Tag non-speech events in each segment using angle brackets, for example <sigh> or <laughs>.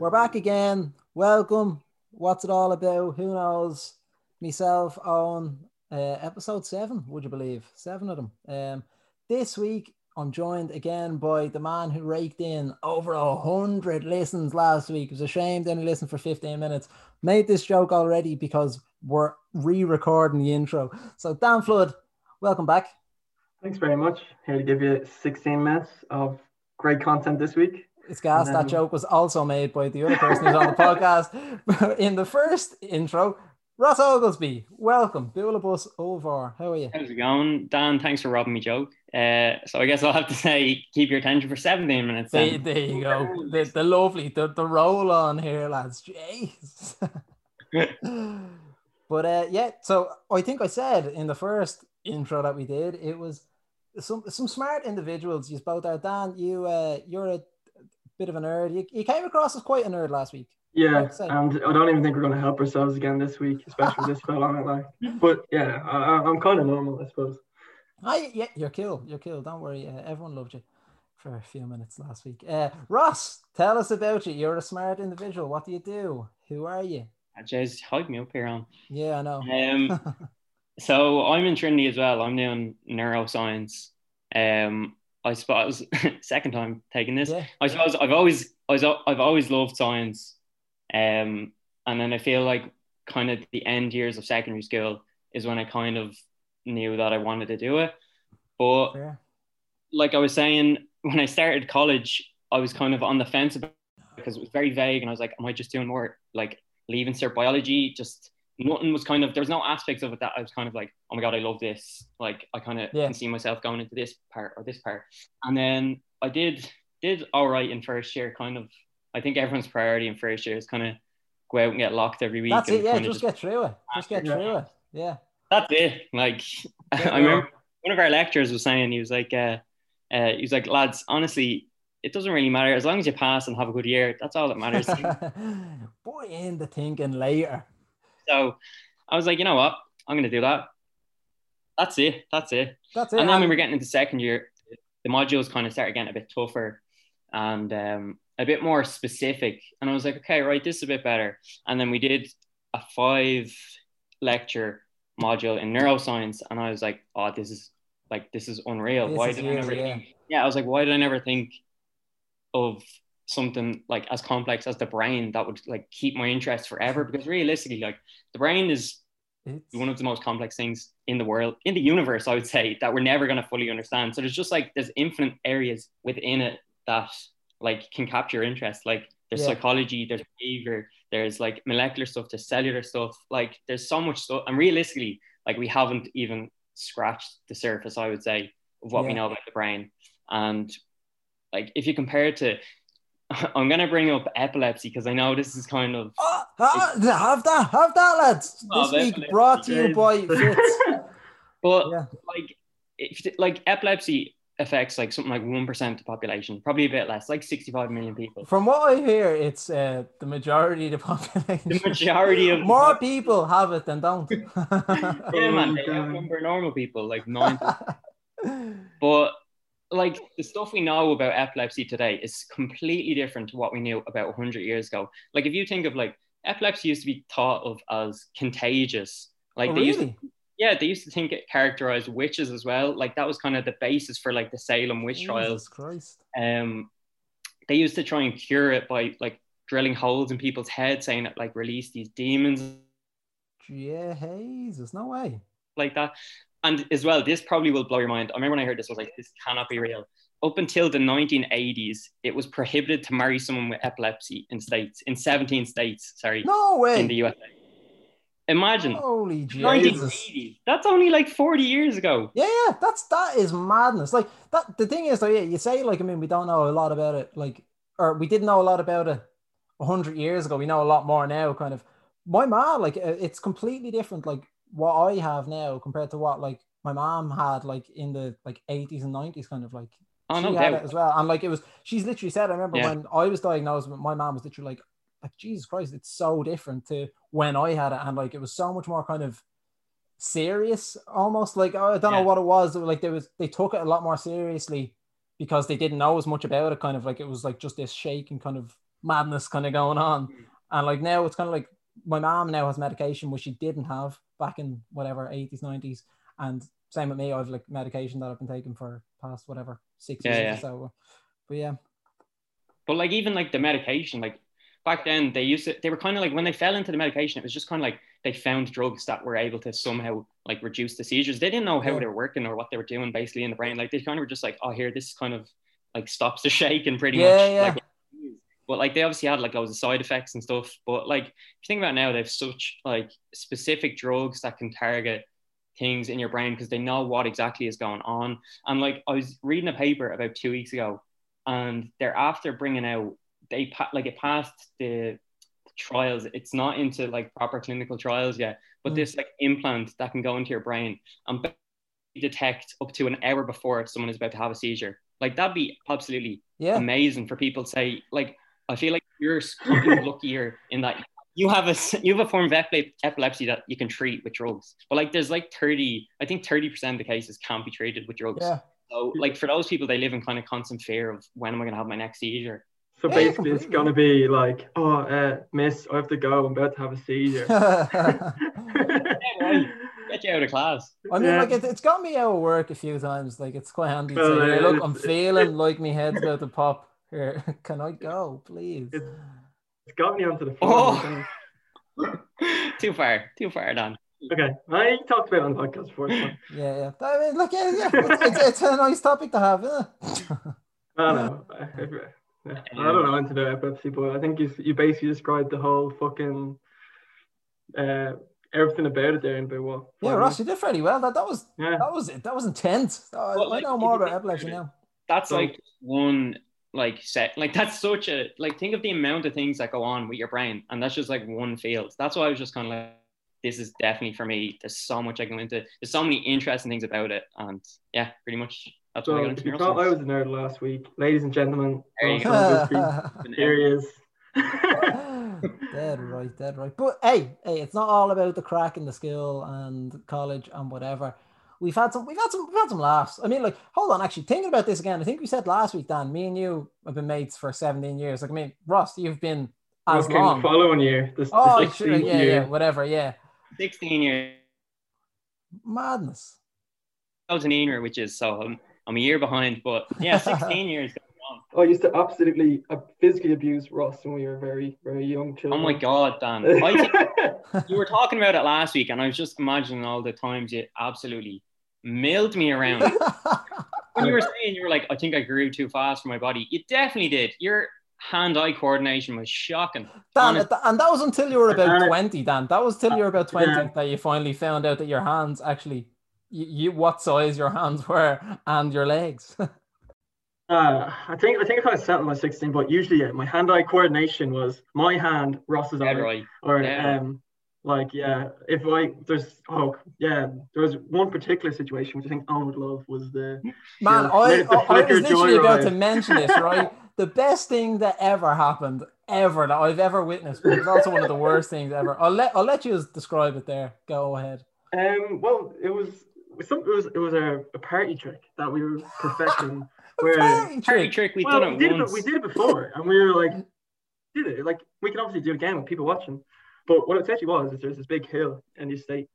We're back again. Welcome. What's it all about? Who knows? Myself on uh, episode seven, would you believe? Seven of them. Um, this week, I'm joined again by the man who raked in over a hundred listens last week. It was a shame they only listened for 15 minutes. Made this joke already because we're re-recording the intro. So Dan Flood, welcome back. Thanks very much. Here to give you 16 minutes of great content this week. It's gas. Then... That joke was also made by the other person who's on the podcast. <laughs> In the first intro, Ross Oglesby, welcome. Bulabus over. How are you? How's it going? Dan, thanks for robbing me joke. Uh, so I guess I'll have to say keep your attention for 17 minutes. There, there, you go. The, the lovely, the, the roll on here, lads. Jeez. <laughs> but uh, yeah, so I think I said in the first intro that we did, it was some some smart individuals. You both are. Dan, you uh, you're a bit of a nerd. You, you came across as quite a nerd last week. Yeah, and I don't even think we're going to help ourselves again this week, especially this fell on it. Like, but yeah, I, am kind of normal, I suppose. I yeah, you're cool. You're cool. Don't worry. Uh, everyone loved you for a few minutes last week. Uh, Ross, tell us about you. You're a smart individual. What do you do? Who are you? Uh, Jez, hype me up here on. Yeah, I know. Um, <laughs> so I'm in Trinity as well. I'm doing neuroscience. Um, I suppose <laughs> second time taking this. Yeah. I suppose I've always I was, I've always loved science, um, and then I feel like kind of the end years of secondary school is when I kind of knew that I wanted to do it. But yeah. like I was saying, when I started college, I was kind of on the fence about because it was very vague, and I was like, am I just doing more like leaving cert biology? Just nothing was kind of there was no aspects of it that I was kind of like, oh my god, I love this. Like I kind of yeah. can see myself going into this part or this part. And then I did did all right in first year. Kind of, I think everyone's priority in first year is kind of go out and get locked every week. That's it. Yeah, just, just, get through it. Just get through it. Yeah. That's it. Like <laughs> I remember one of our lecturers was saying he was like, uh, uh, he was like, lads, honestly, it doesn't really matter as long as you pass and have a good year. That's all that matters. Boy, <laughs> in the thinking later. So I was like, you know what? I'm going to do that. That's it. That's it. That's it. And then when we were getting into second year, the modules kind of started getting a bit tougher and um, a bit more specific. And I was like, okay, right, this is a bit better. And then we did a five lecture module in neuroscience. And I was like, oh, this is like, this is unreal. This why is did I never yeah. think? Yeah, I was like, why did I never think of something like as complex as the brain that would like keep my interest forever. Because realistically like the brain is it's... one of the most complex things in the world in the universe i would say that we're never going to fully understand. So there's just like there's infinite areas within it that like can capture interest. Like there's yeah. psychology there's behavior there's like molecular stuff there's cellular stuff. Like there's so much stuff. And realistically like we haven't even scratched the surface i would say of what yeah. we know about the brain. And like if you compare it to <laughs> I'm gonna bring up epilepsy because I know this is kind of oh, have that, have that, lads. Oh, this week brought to you by <laughs> Fitz. but yeah. like, if, like epilepsy affects like something like one percent of the population, probably a bit less, like 65 million people. From what I hear, it's uh, the majority of the <laughs> population. The majority of more people have it than don't. yeah, man, they outnumber normal people like nine. but like the stuff we know about epilepsy today is completely different to what we knew about 100 years ago. Like if you think of like epilepsy used to be thought of as contagious. Like oh, they really? used to, yeah, they used to think it characterized witches as well. Like that was kind of the basis for like the Salem witch Jesus trials. Christ. Um, they used to try and cure it by like drilling holes in people's heads, saying it like release these demons. Yeah, there's no way. Like that and as well, this probably will blow your mind. I remember when I heard this, I was like, this cannot be real. Up until the 1980s, it was prohibited to marry someone with epilepsy in states, in 17 states, sorry. No way. In the USA. Imagine. Holy Jesus. That's only like 40 years ago. Yeah, yeah, that's that is madness. Like that the thing is though, yeah, you say like I mean we don't know a lot about it, like or we didn't know a lot about it hundred years ago. We know a lot more now, kind of. My mom, like uh, it's completely different. Like what I have now compared to what like my mom had like in the like 80s and 90s kind of like oh, she no had doubt. it as well and like it was she's literally said I remember yeah. when I was diagnosed my mom was literally like like Jesus Christ it's so different to when I had it and like it was so much more kind of serious almost like I don't yeah. know what it was like there was they took it a lot more seriously because they didn't know as much about it kind of like it was like just this shake and kind of madness kind of going on. Mm. And like now it's kind of like my mom now has medication which she didn't have back in whatever 80s, 90s. And same with me, I've like medication that I've been taking for past whatever six Yeah, years yeah. or so. But yeah. But like even like the medication, like back then they used to they were kind of like when they fell into the medication, it was just kind of like they found drugs that were able to somehow like reduce the seizures. They didn't know how Yeah. they were working or what they were doing basically in the brain. Like they kind of were just like, oh here, this kind of like stops the <laughs> shaking pretty Yeah, much. yeah. Like, but like they obviously had like loads of side effects and stuff. But like if you think about it now, they have such like specific drugs that can target things in your brain because they know what exactly is going on. And like I was reading a paper about two weeks ago, and they're after bringing out they pa- like it passed the trials. It's not into like proper clinical trials yet, but Mm. this like implant that can go into your brain and detect up to an hour before someone is about to have a seizure. Like that'd be absolutely Yeah. amazing for people to say. Like I feel like you're kind of luckier in that you have a s- you have a form of epilepsy that you can treat with drugs. But like there's like 30, I think 30% of the cases can't be treated with drugs. Yeah. So like for those people, they live in kind of constant fear of when am I going to have my next seizure? So Yeah, basically, it's gonna be like, oh, uh, miss, I have to go. I'm about to have a seizure. <laughs> Get you out of class. <laughs> I mean, Yeah. like it, it's got me out of work a few times. Like it's quite handy to Well, say, uh, "Here, look, I'm feeling <laughs> like my head's about to pop. Here, <laughs> can I go, please? It's- It's got me onto the Oh. phone. <laughs> too far, too far, Dan. Okay, I talked about it on the podcast before. It's. Yeah, yeah. I mean, look, yeah, yeah. It's, it's, it's a nice topic to have, isn't it? <laughs> I don't know. I, I, I don't know anything about epilepsy, but I think you you basically described the whole fucking uh everything about it there in about what? yeah, Ross, you did fairly well. That that was? Yeah. that was it. That was intense. That- Well, I know more about epilepsy now. That's So- like one like set like that's such a like think of the amount of things that go on with your brain and that's just like one field that's why i was just kind of like this is definitely for me there's so much i can go into there's so many interesting things about it and yeah pretty much that's what i got into you thought I was a nerd last week, ladies and gentlemen, There you go. Here he is. dead right, dead right. But hey, hey, it's not all about the crack and the skill and college and whatever. We've had some, we've had some, we've had some laughs. I mean, like, hold on, actually, thinking about this again. I think we said last week, Dan. Me and you have been mates for seventeen years. Like, I mean, Ross, you've been as Fucking long. following year. This, Oh, the sure, yeah, year. yeah, whatever, yeah. 16 years Madness. I was an eaner which is so I'm, I'm a year behind but yeah <laughs> 16 years I used to absolutely uh, physically abuse Ross when we were very, very young children. oh my god dan I <laughs> think you were talking about it last week and i was just imagining all the times you absolutely milled me around <laughs> when you were saying you were like, I think I grew too fast for my body. You definitely did. Your hand-eye coordination was shocking. Dan, Honest- and that was until you were about 20, Dan. That was till you were about 20 Yeah. that you finally found out that your hands actually, you, you what size your hands were and your legs. <laughs> Uh, I think I think I kind of settled my 16, but usually yeah, my hand-eye coordination was my hand, Ross's Dead eye, right. or Yeah. um, like yeah, if I there's oh yeah, there was one particular situation which I think Owen would love was the Man, Yeah, I, the- the I, I was literally about joyride. to mention this, right? <laughs> the best thing that ever happened, ever, that I've ever witnessed, but it's also one of the worst things ever. I'll let, I'll let you describe it there. Go ahead. um well it was some it was it was a, a party trick that we were perfecting <laughs> where Party Party trick. trick, we've well, done we it did, it, we did it before, and we were like, did it? Like, we can obviously do it again with people watching. But what it actually was is there's this big hill in the state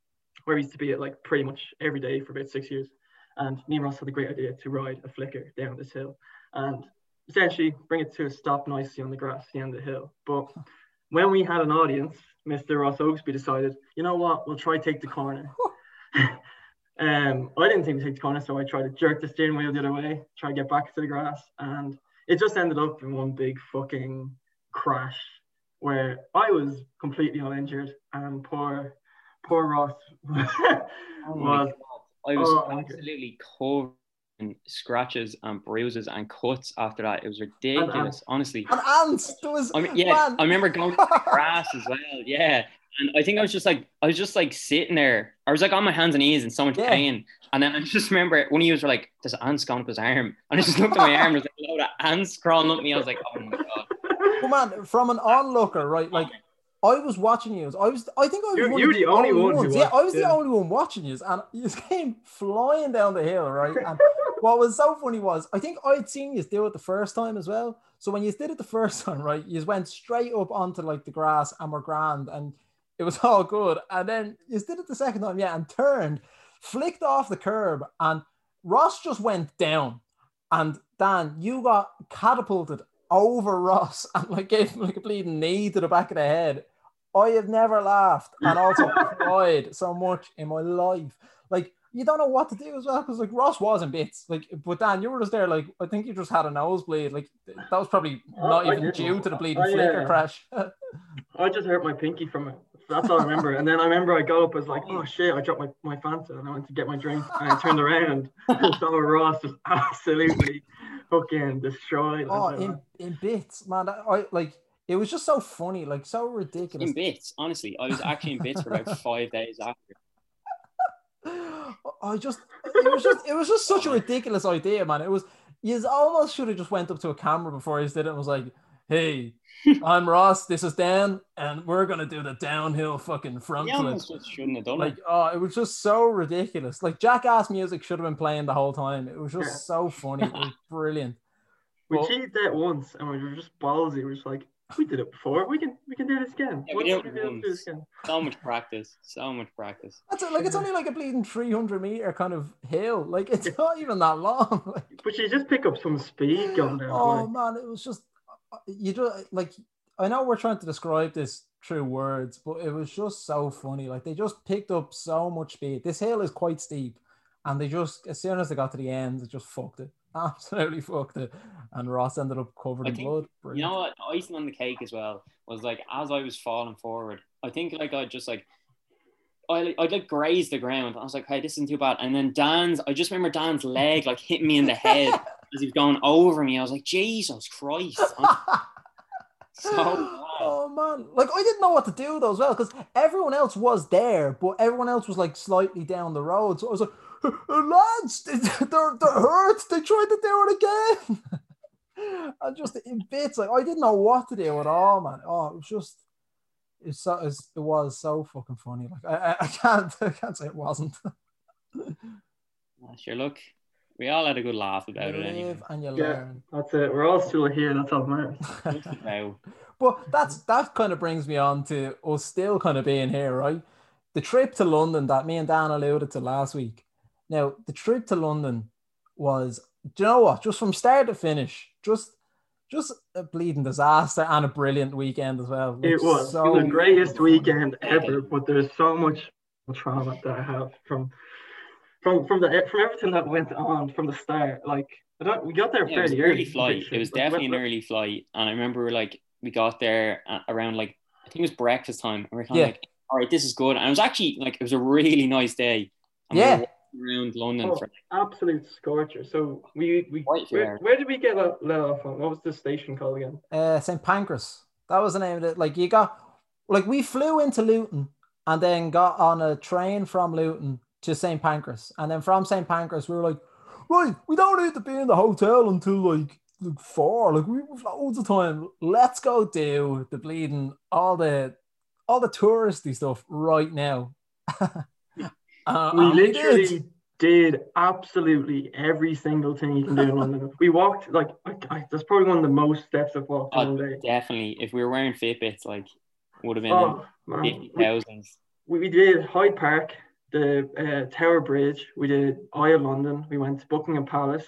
where we used to be at like pretty much every day for about six years. And me and Ross had the great idea to ride a flicker down this hill and essentially bring it to a stop nicely on the grass at the end of the hill. But when we had an audience, Mr. Ross Oaksby decided, you know what, we'll try take the corner. <laughs> um, I didn't think to take the corner, so I tried to jerk the steering wheel the other way, try to get back to the grass, and it just ended up in one big fucking crash where I was completely uninjured and poor, poor Ross <laughs> Oh was. God. I was Oh, absolutely covered in scratches and bruises and cuts after that. It was ridiculous, honestly. And ants. There was, I mean, yeah, man. I remember going to the <laughs> grass as well. Yeah. And I think I was just like, I was just like sitting there. I was like on my hands and knees in so much Yeah. pain. And then I just remember one of you was like, there's ants going up his arm. And I just looked at my arm, and there's like a load of ants crawling up me. I was like, oh my God. Man, from an onlooker, right? Like I was watching you. I was. I think I was. You- one you of were the only one who ones. Yeah, I was watched, the only one watching you, and you <laughs> came flying down the hill, right? And what was so funny was I think I'd seen you do it the first time as well. So when you did it the first time, right, you went straight up onto like the grass and were grand and it was <laughs> all good. And then you did it the second time, yeah, and turned, flicked off the curb, and Ross just went down. And Dan, you got catapulted over Ross <laughs> and like gave him like a bleeding knee to the back of the head. I have never laughed and also <laughs> cried so much in my life. Like you don't know what to do as well because like Ross was in bits. Like, but Dan, you were just there. Like, I think you just had a nosebleed. Like that was probably oh, not even due to the bleeding oh, flicker crash. <laughs> I just hurt my pinky from it. That's all I remember. And then I remember I got up, I was like, oh shit, I dropped my, my Fanta and I went to get my drink. And I turned around and saw Ross just absolutely fucking destroyed. Oh, in, in bits, man. I like it was just so funny, like so ridiculous. In bits, honestly. I was actually in bits for about <laughs> five days after. I just it was just it was just such a ridiculous idea, man. It was you almost should have just went up to a camera before he did it and was like, hey, I'm Ross, this is Dan, and we're gonna do the downhill fucking front yeah, flip. shouldn't have done like, it. oh, it was just so ridiculous. Like jackass music should have been playing the whole time. It was just yeah. so funny. It was <laughs> brilliant. We but, cheated that once and we were just ballsy. We were just like, we did it before. We can we can do this again. Yeah, we do, do this again. So much practice. So much practice. That's it. Like it's only like a bleeding three hundred meter kind of hill. Like it's not even that long. <laughs> Like, but you just pick up some speed going down. Oh man, it was just you just like I know we're trying to describe this through words, but it was just so funny. Like they just picked up so much speed. This hill is quite steep, and they just as soon as they got to the end, they just fucked it <laughs> absolutely fucked it. And Ross ended up covered I in think, blood. Brilliant. You know what? Icing on the cake as well was like as I was falling forward, I think like I just like I I like grazed the ground. I was like, hey, this isn't too bad. And then Dan's, I just remember Dan's leg like hitting me in the head <laughs> as he was going over me. I was like, Jesus Christ. <laughs> so <laughs> Oh man, like I didn't know what to do though as well because everyone else was there, but everyone else was like slightly down the road. So I was like, lads, <laughs> they're, they're hurt. They tried to do it again. and just in bits, like I didn't know what to do at all, man. Oh, it was just, it's so, it's, it was so fucking funny. Like I, I can't, I can't say it wasn't. That's your look, we all had a good laugh about you it. Anyway. And you yeah, learn. That's it. We're all still here. That's all that matters. <laughs> but that's that kind of brings me on to us still kind of being here, right? The trip to London that me and Dan alluded to last week now, the trip to London was, do you know what? Just from start to finish, just just a bleeding disaster and a brilliant weekend as well. It was, so... it was the greatest weekend ever, but there's so much trauma that I have from from from the from everything that went on from the start. Like I don't, we got there yeah, fairly early. flight. It was definitely an early flight, and I remember like we got there around like I think it was breakfast time, and we are kind of like, all right, this is good. And it was actually like it was a really nice day. And yeah. We around London oh, for absolute scorcher. So we we where, where, did we get let, let off on? What was the station called again? Uh, St Pancras. That was the name of it. Like you got like we flew into Luton and then got on a train from Luton to St Pancras, and then from St Pancras we were like, right, we don't need to be in the hotel until like like four. Like we have loads of time. Let's go do the bleeding all the all the touristy stuff right now. <laughs> Uh, we literally did. did. absolutely every single thing you can do in London. we walked like I, I, that's probably one of the most steps I've walked oh, day. Definitely, if we were wearing Fitbits, like would have been oh, fifty thousands. We, we did Hyde Park, the uh, Tower Bridge. We did Eye of London. We went to Buckingham Palace,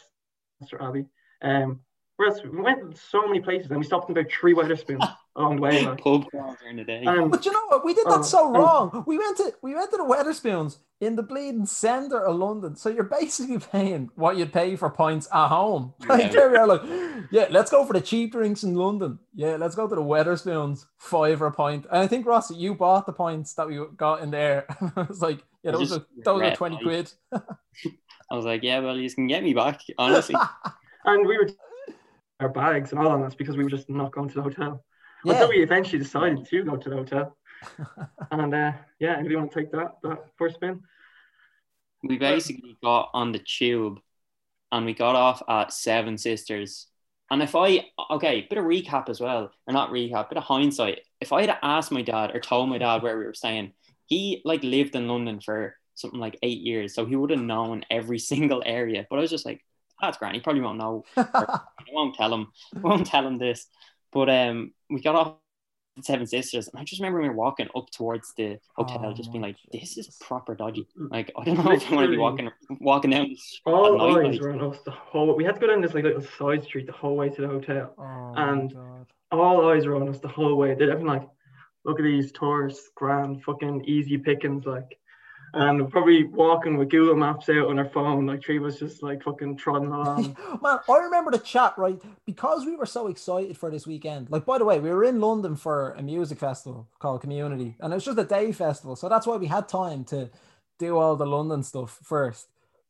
Mr. Abbey. Um, we went to so many places and we stopped in about three Wetherspoons. <laughs> along the way. Like. Pub during the day. Um, but you know what? We did that uh, so wrong. we went to we went to the Wetherspoons in the bleeding centre of London. So you're basically paying what you'd pay for points at home. <laughs> Like yeah. are like, yeah, let's go for the cheap drinks in London. Yeah, let's go to the Wetherspoons, five a point. And I think Ross, you bought the points that we got in there. <laughs> I was like, yeah, those are those are twenty quid. <laughs> I was like, yeah, well, you can get me back, honestly. and we were our bags and all on us because we were just not going to the hotel yeah. until we eventually decided to go to the hotel. <laughs> and uh, yeah, anybody want to take that that first spin? We basically got on the tube and we got off at Seven Sisters. And if I okay, bit of recap as well, or not recap, bit of hindsight. If I had asked my dad or told my dad where we were staying, he like lived in London for something like eight years, so he would have known every <laughs> single area. But I was just like, that's grand. He probably won't know. <laughs> I won't tell him. I won't tell him this. But um, we got off the Seven Sisters, and I just remember we were walking up towards the hotel, Oh just being like, "This is proper dodgy." Like, I don't know if I want to be walking walking down All eyes were on us the whole. We had to go down this like little side street the whole way to the hotel. Oh And- All eyes were on us the whole way. They'd been like, look at these tourists, grand, fucking easy pickings, like. And probably walking with Google Maps out on our phone, like three was just like fucking trotting along. <laughs> Man, I remember the chat, right? Because we were so excited for this weekend. Like, by the way, we were in London for a music festival called Community, and it was just a day festival. So that's why we had time to do all the London stuff first.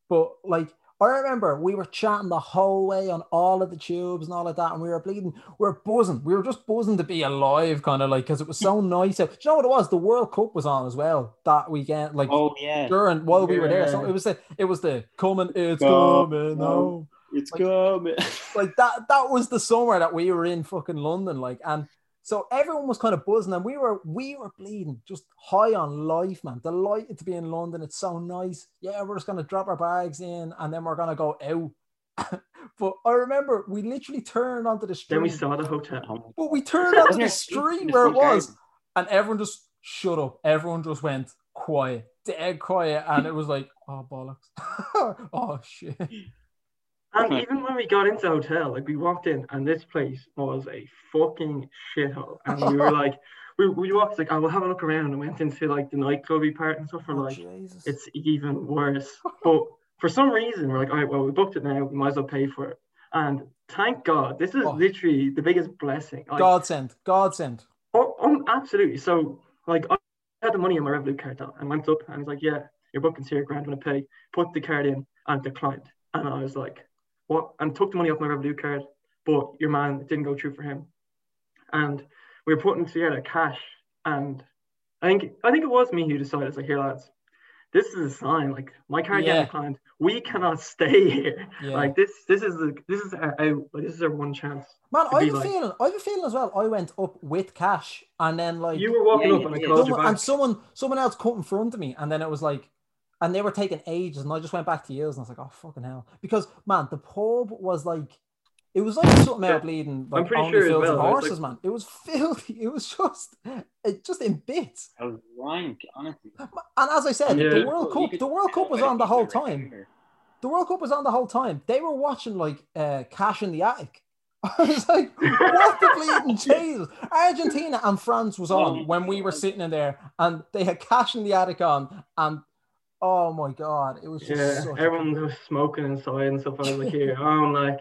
But like, I remember we were chatting the whole way on all of the tubes and all of that, and we were bleeding. We were buzzing. We were just buzzing to be alive, kind of like, because it was so <laughs> nice. out. Do you know what it was? The World Cup was on as well that weekend. Like, Oh yeah, during while we were there. So it was the it was the coming, it's coming No, home it's Like- coming. <laughs> like that that was the summer that we were in fucking London like and so everyone was kind of buzzing and we were we were bleeding just high on life man. Delighted to be in London. It's so nice. Yeah we're just gonna drop our bags in and then we're gonna go out. <laughs> But I remember we literally turned onto the street then we saw the hotel. But we turned onto the street where it was and everyone just shut up. Everyone just went quiet dead quiet. And it was like oh bollocks. <laughs> Oh shit And even when we got into the hotel, like we walked in and this place was a fucking shithole. And we were like, <laughs> we, we walked like, oh, we'll have a look around and went into like the nightclubby part and stuff. We're Oh, like, Jesus. it's even worse. But for some reason, we're like, all right, well, we booked it now. We might as well pay for it. And thank God, this is Oh. literally the biggest blessing. Like, godsend godsend Oh, um, absolutely. So, like, I had the money on my Revolut card and went up and was like, "Yeah, your booking's here, grand, I'm gonna pay." Put the card in and declined, and I was like, "What?" And took the money off my Revolut card, but your man didn't go through for him, and we were putting together cash, and I think I think it was me who decided, like, "Here, lads, this is a sign. Like, my card Yeah. getting declined. We cannot <laughs> stay here. Yeah. Like, this, this is the, this is our out. Like, this is our one chance." Man, I be have a like- feeling. I have a feeling as well. I went up with cash, and then like You were walking Yeah, up, and I yeah, called you someone, back. and someone, someone else cut in front of me, and then it was like, and they were taking ages, and I just went back to yours, and I was like, oh fucking hell, because man, the pub was like, it was like something Yeah. out bleeding, like pretty only sure as filled well, it was horses, man. It was <laughs> filthy. It was just, it just in bits. I was rank, honestly. And as I said, Yeah. the World You Cup, the World Cup was on the whole time. there. The World Cup was on the whole time. They were watching like uh, Cash in the Attic. <laughs> I was like, what the bleeding <laughs> Jesus? Argentina and France was Oh on when we were sitting in there, and they had Cash in the Attic on, and oh my god, it was just Yeah, such a- everyone was smoking inside and stuff. I was like, here, I'm <laughs> like,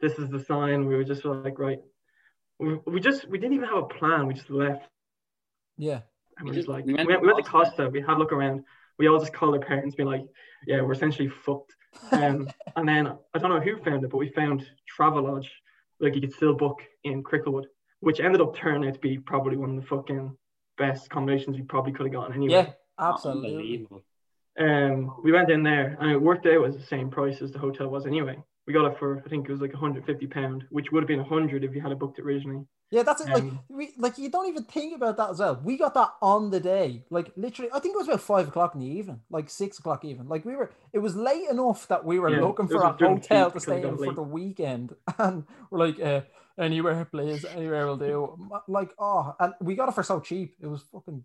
this is the sign. We were just like, right. We, we just, we didn't even have a plan. We just left. yeah. And We we're just just- like, we we went went, to we went to Costa. Costa. We had a look around. We all just called our parents, being like, yeah, we're essentially fucked. Um, <laughs> and then I don't know who found it, but we found Travelodge. Like you could still book in Cricklewood, which ended up turning out to be probably one of the fucking best combinations we probably could have gotten anyway. Yeah, absolutely. Unbelievable. Um, we went in there and it worked out as the same price as the hotel was anyway. We got it for I think it was like 150 pound, which would have been 100 if you had it booked it originally. Yeah, that's it. Like, Um, we, like you don't even think about that as well. We got that on the day, like literally. I think it was about five o'clock in the evening, like six o'clock even. Like we were, it was late enough that we were Yeah, looking for was a hotel to stay in for the weekend, <laughs> and we're like, uh, anywhere, please, anywhere will do. Like, oh, and we got it for so cheap. It was fucking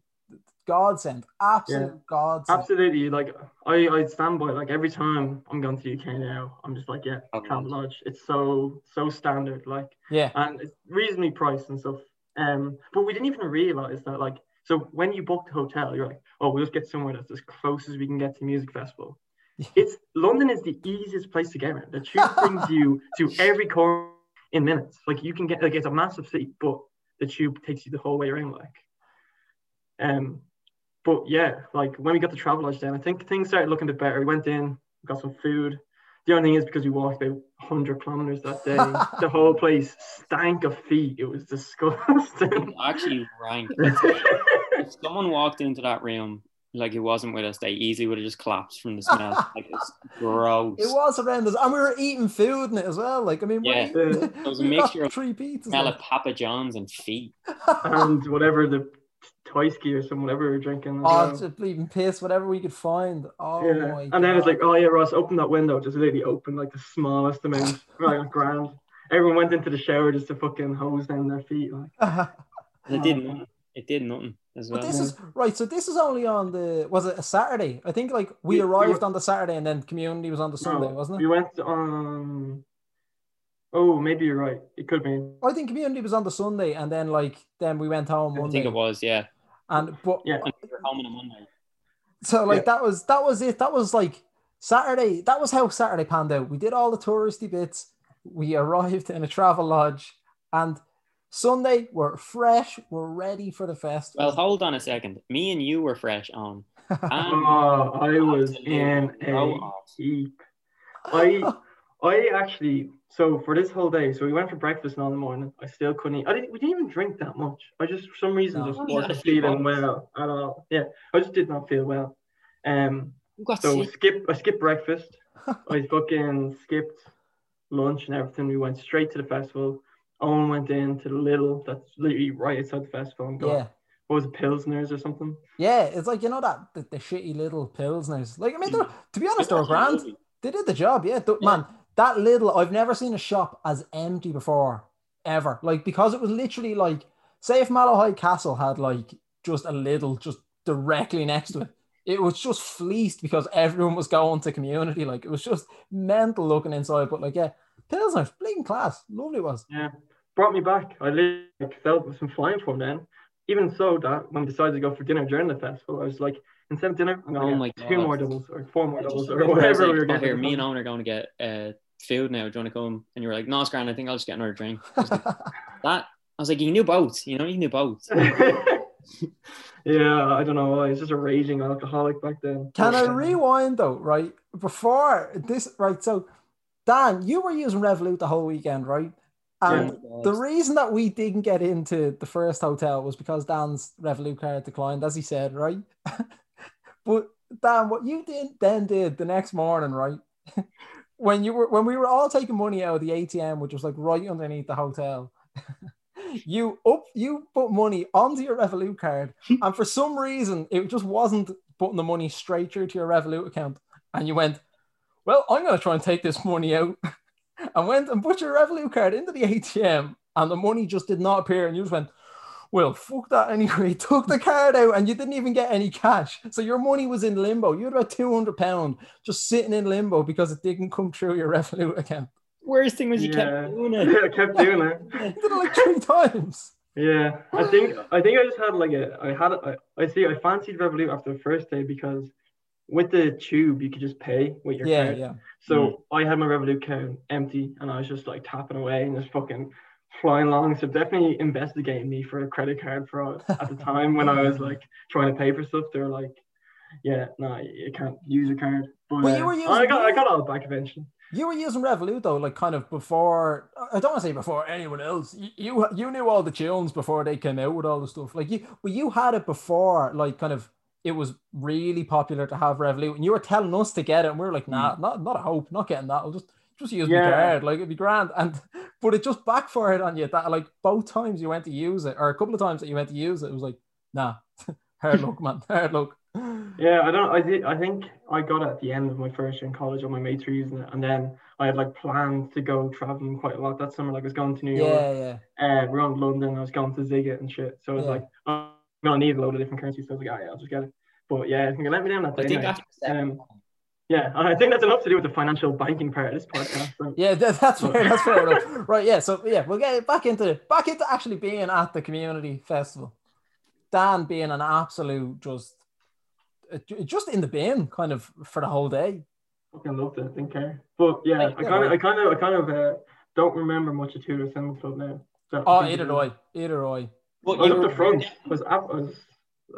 godsend, absolute godsend. Absolutely, like I I stand by like every time I'm going to the UK now, I'm just like yeah, Oh, Travelodge. It's so so standard, like Yeah, and it's reasonably priced and stuff. Um, but we didn't even realize that like so when you book the hotel, you're like, oh, we'll just get somewhere that's as close as we can get to the music festival. It's London is the easiest place to get around. The tube brings you <laughs> to every corner in minutes. Like you can get like it's a massive city, but the tube takes you the whole way around. Like, um, but yeah, like when we got the Travelodge then, I think things started looking a bit better. We went in, got some food. The only thing is because we walked about 100 kilometers that day, <laughs> the whole place stank of feet. It was disgusting. <laughs> Actually, rank. <laughs> if someone walked into that room like it wasn't with us, they easily would have just collapsed from the smell. like it's gross. it was horrendous, and we were eating food in it as well. Like, I mean, Yeah. we're eating, It was a mixture of three pizzas. smell of Papa John's and feet. and whatever the Toysky or some whatever we were drinking. Oh, well. just bleeding piss, whatever we could find. Oh yeah. my And then it's like, oh yeah, Ross, open that window. Just literally open like the smallest amount, <laughs> like ground. Everyone went into the shower just to fucking hose down their feet. Like, <laughs> It did nothing. It did nothing as well. But this is right. So this is only on the was it a Saturday? I think like we We- we arrived were- on the Saturday and then community was on the Sunday, no, wasn't it? We went on. Oh, maybe you're right. It could be. I think community was on the Sunday and then like then we went home I Monday. think it was, yeah. And but Yeah. And we home on a Monday. so like Yeah. that was that was it. That was like Saturday. That was how Saturday panned out. We did all the touristy bits. We <laughs> arrived in a Travelodge and Sunday we're fresh. We're ready for the festival. Well, hold on a second. Me and you were fresh on. <laughs> And Oh, I was in a off. heap. I I actually so for this whole day, so we went for breakfast and all the morning. I still couldn't eat. I didn't we didn't even drink that much. I just for some reason No. just Oh, wasn't had a few feeling well at all. Yeah. I just did not feel well. Um got so sick. skip I skipped breakfast. <laughs> I fucking skipped lunch and everything. We went straight to the festival. Owen went in to the little that's literally right outside the festival and got yeah. what was it, Pilsners or something? Yeah, it's like you know that the, the shitty little pilsners. Like I mean, Mm. to be honest, they were Actually, grand. They did the job, yeah. Th- Yeah. Man, that little I've never seen a shop as empty before, ever. Like because it was literally like, say if Malahide Castle had like just a little just directly next to it, <laughs> it was just fleeced because everyone was going to community. Like it was just mental looking inside. But like yeah, Pilsner's bleeding class, lovely it was. Yeah, brought me back. I literally like, felt some flying from then. Even so, that when we decided to go for dinner during the festival, I was like, instead of dinner, I'm Oh gonna my get two God. more doubles or four more doubles or remember I was whatever like, we were oh, getting. here, me and Owen are going to get uh, food now. Do you want to come? And you were like, no, it's grand. I think I'll just get another drink. I like, <laughs> that. I was like, you knew both. You know, you knew both. <laughs> yeah, I don't know why. It's just a raging alcoholic back then. Can I rewind though? Right before this, right? So, Dan, you were using Revolut the whole weekend, right? And the reason that we didn't get into the first hotel was because Dan's Revolut card declined, as he said, right? <laughs> but Dan, what you did then did the next morning, right? When you were when we were all taking money out of the ATM, which was like right underneath the hotel. <laughs> you up you put money onto your Revolut card, <laughs> and for some reason it just wasn't putting the money straight through to your Revolut account. And you went, Well, I'm gonna try and take this money out. <laughs> and went and put your Revolut card into the ATM, and the money just did not appear. And you just went, Well, fuck that anyway. <laughs> Took the card out, and you didn't even get any cash. So your money was in limbo. You had about two hundred pound just sitting in limbo because it didn't come through your <laughs> Revolut account. Worst thing was you Yeah. kept doing <laughs> it. I kept doing it. You did it like three times. Yeah, I think I think I just had like a I had a, I, I see I fancied Revolut after the first day because with the tube you could just pay with your Yeah, card. yeah. So mm. I had my Revolut account empty and I was just like tapping away and just fucking flying along. So definitely investigating me for a credit card fraud at the <laughs> time when I was like trying to pay for stuff. They were like, yeah, no, you can't use a card. But Well, you uh, were using- I got I got all back eventually. You were using Revolut though, like kind of before. I don't want to say before anyone else. You, you you knew all the tunes before they came out with all the stuff. Like you, well, you had it before. Like kind of, it was really popular to have Revolut, and you were telling us to get it, and we were like, nah, not not a hope, not getting that. I'll just just use my card. Like it'd be grand. And <laughs> but it just backfired on you. That like both times you went to use it, or a couple of times that you went to use it, it was like, nah, <laughs> hard luck, man, <laughs> hard luck. Yeah, I don't. I did. I think I got it at the end of my first year in college. All my mates were using it, and then I had like planned to go traveling quite a lot that summer. Like I was going to New York, Yeah, yeah. uh, we're on London. I was going to Sziget and shit. So I was Yeah. like, I'm gonna need a load of different currencies. So I was like, oh, yeah, I'll just get it. But yeah, it's gonna let me down that I think now. after the second Um, yeah, I think that's enough to do with the financial banking part of this podcast. So, Yeah, that, that's fair. That's fair enough. <laughs> Right. Yeah. So yeah, we'll get back into back into actually being at the community festival. Dan being an absolute just uh, just in the bin kind of for the whole day. fucking loved it. Didn't care. But yeah, Like, I yeah, kind of, right. I kind of, I kind of uh, don't remember much of Two Door Cinema Club now. So Oh, I think either do I. Either do I. But I was up the front. I was, I was,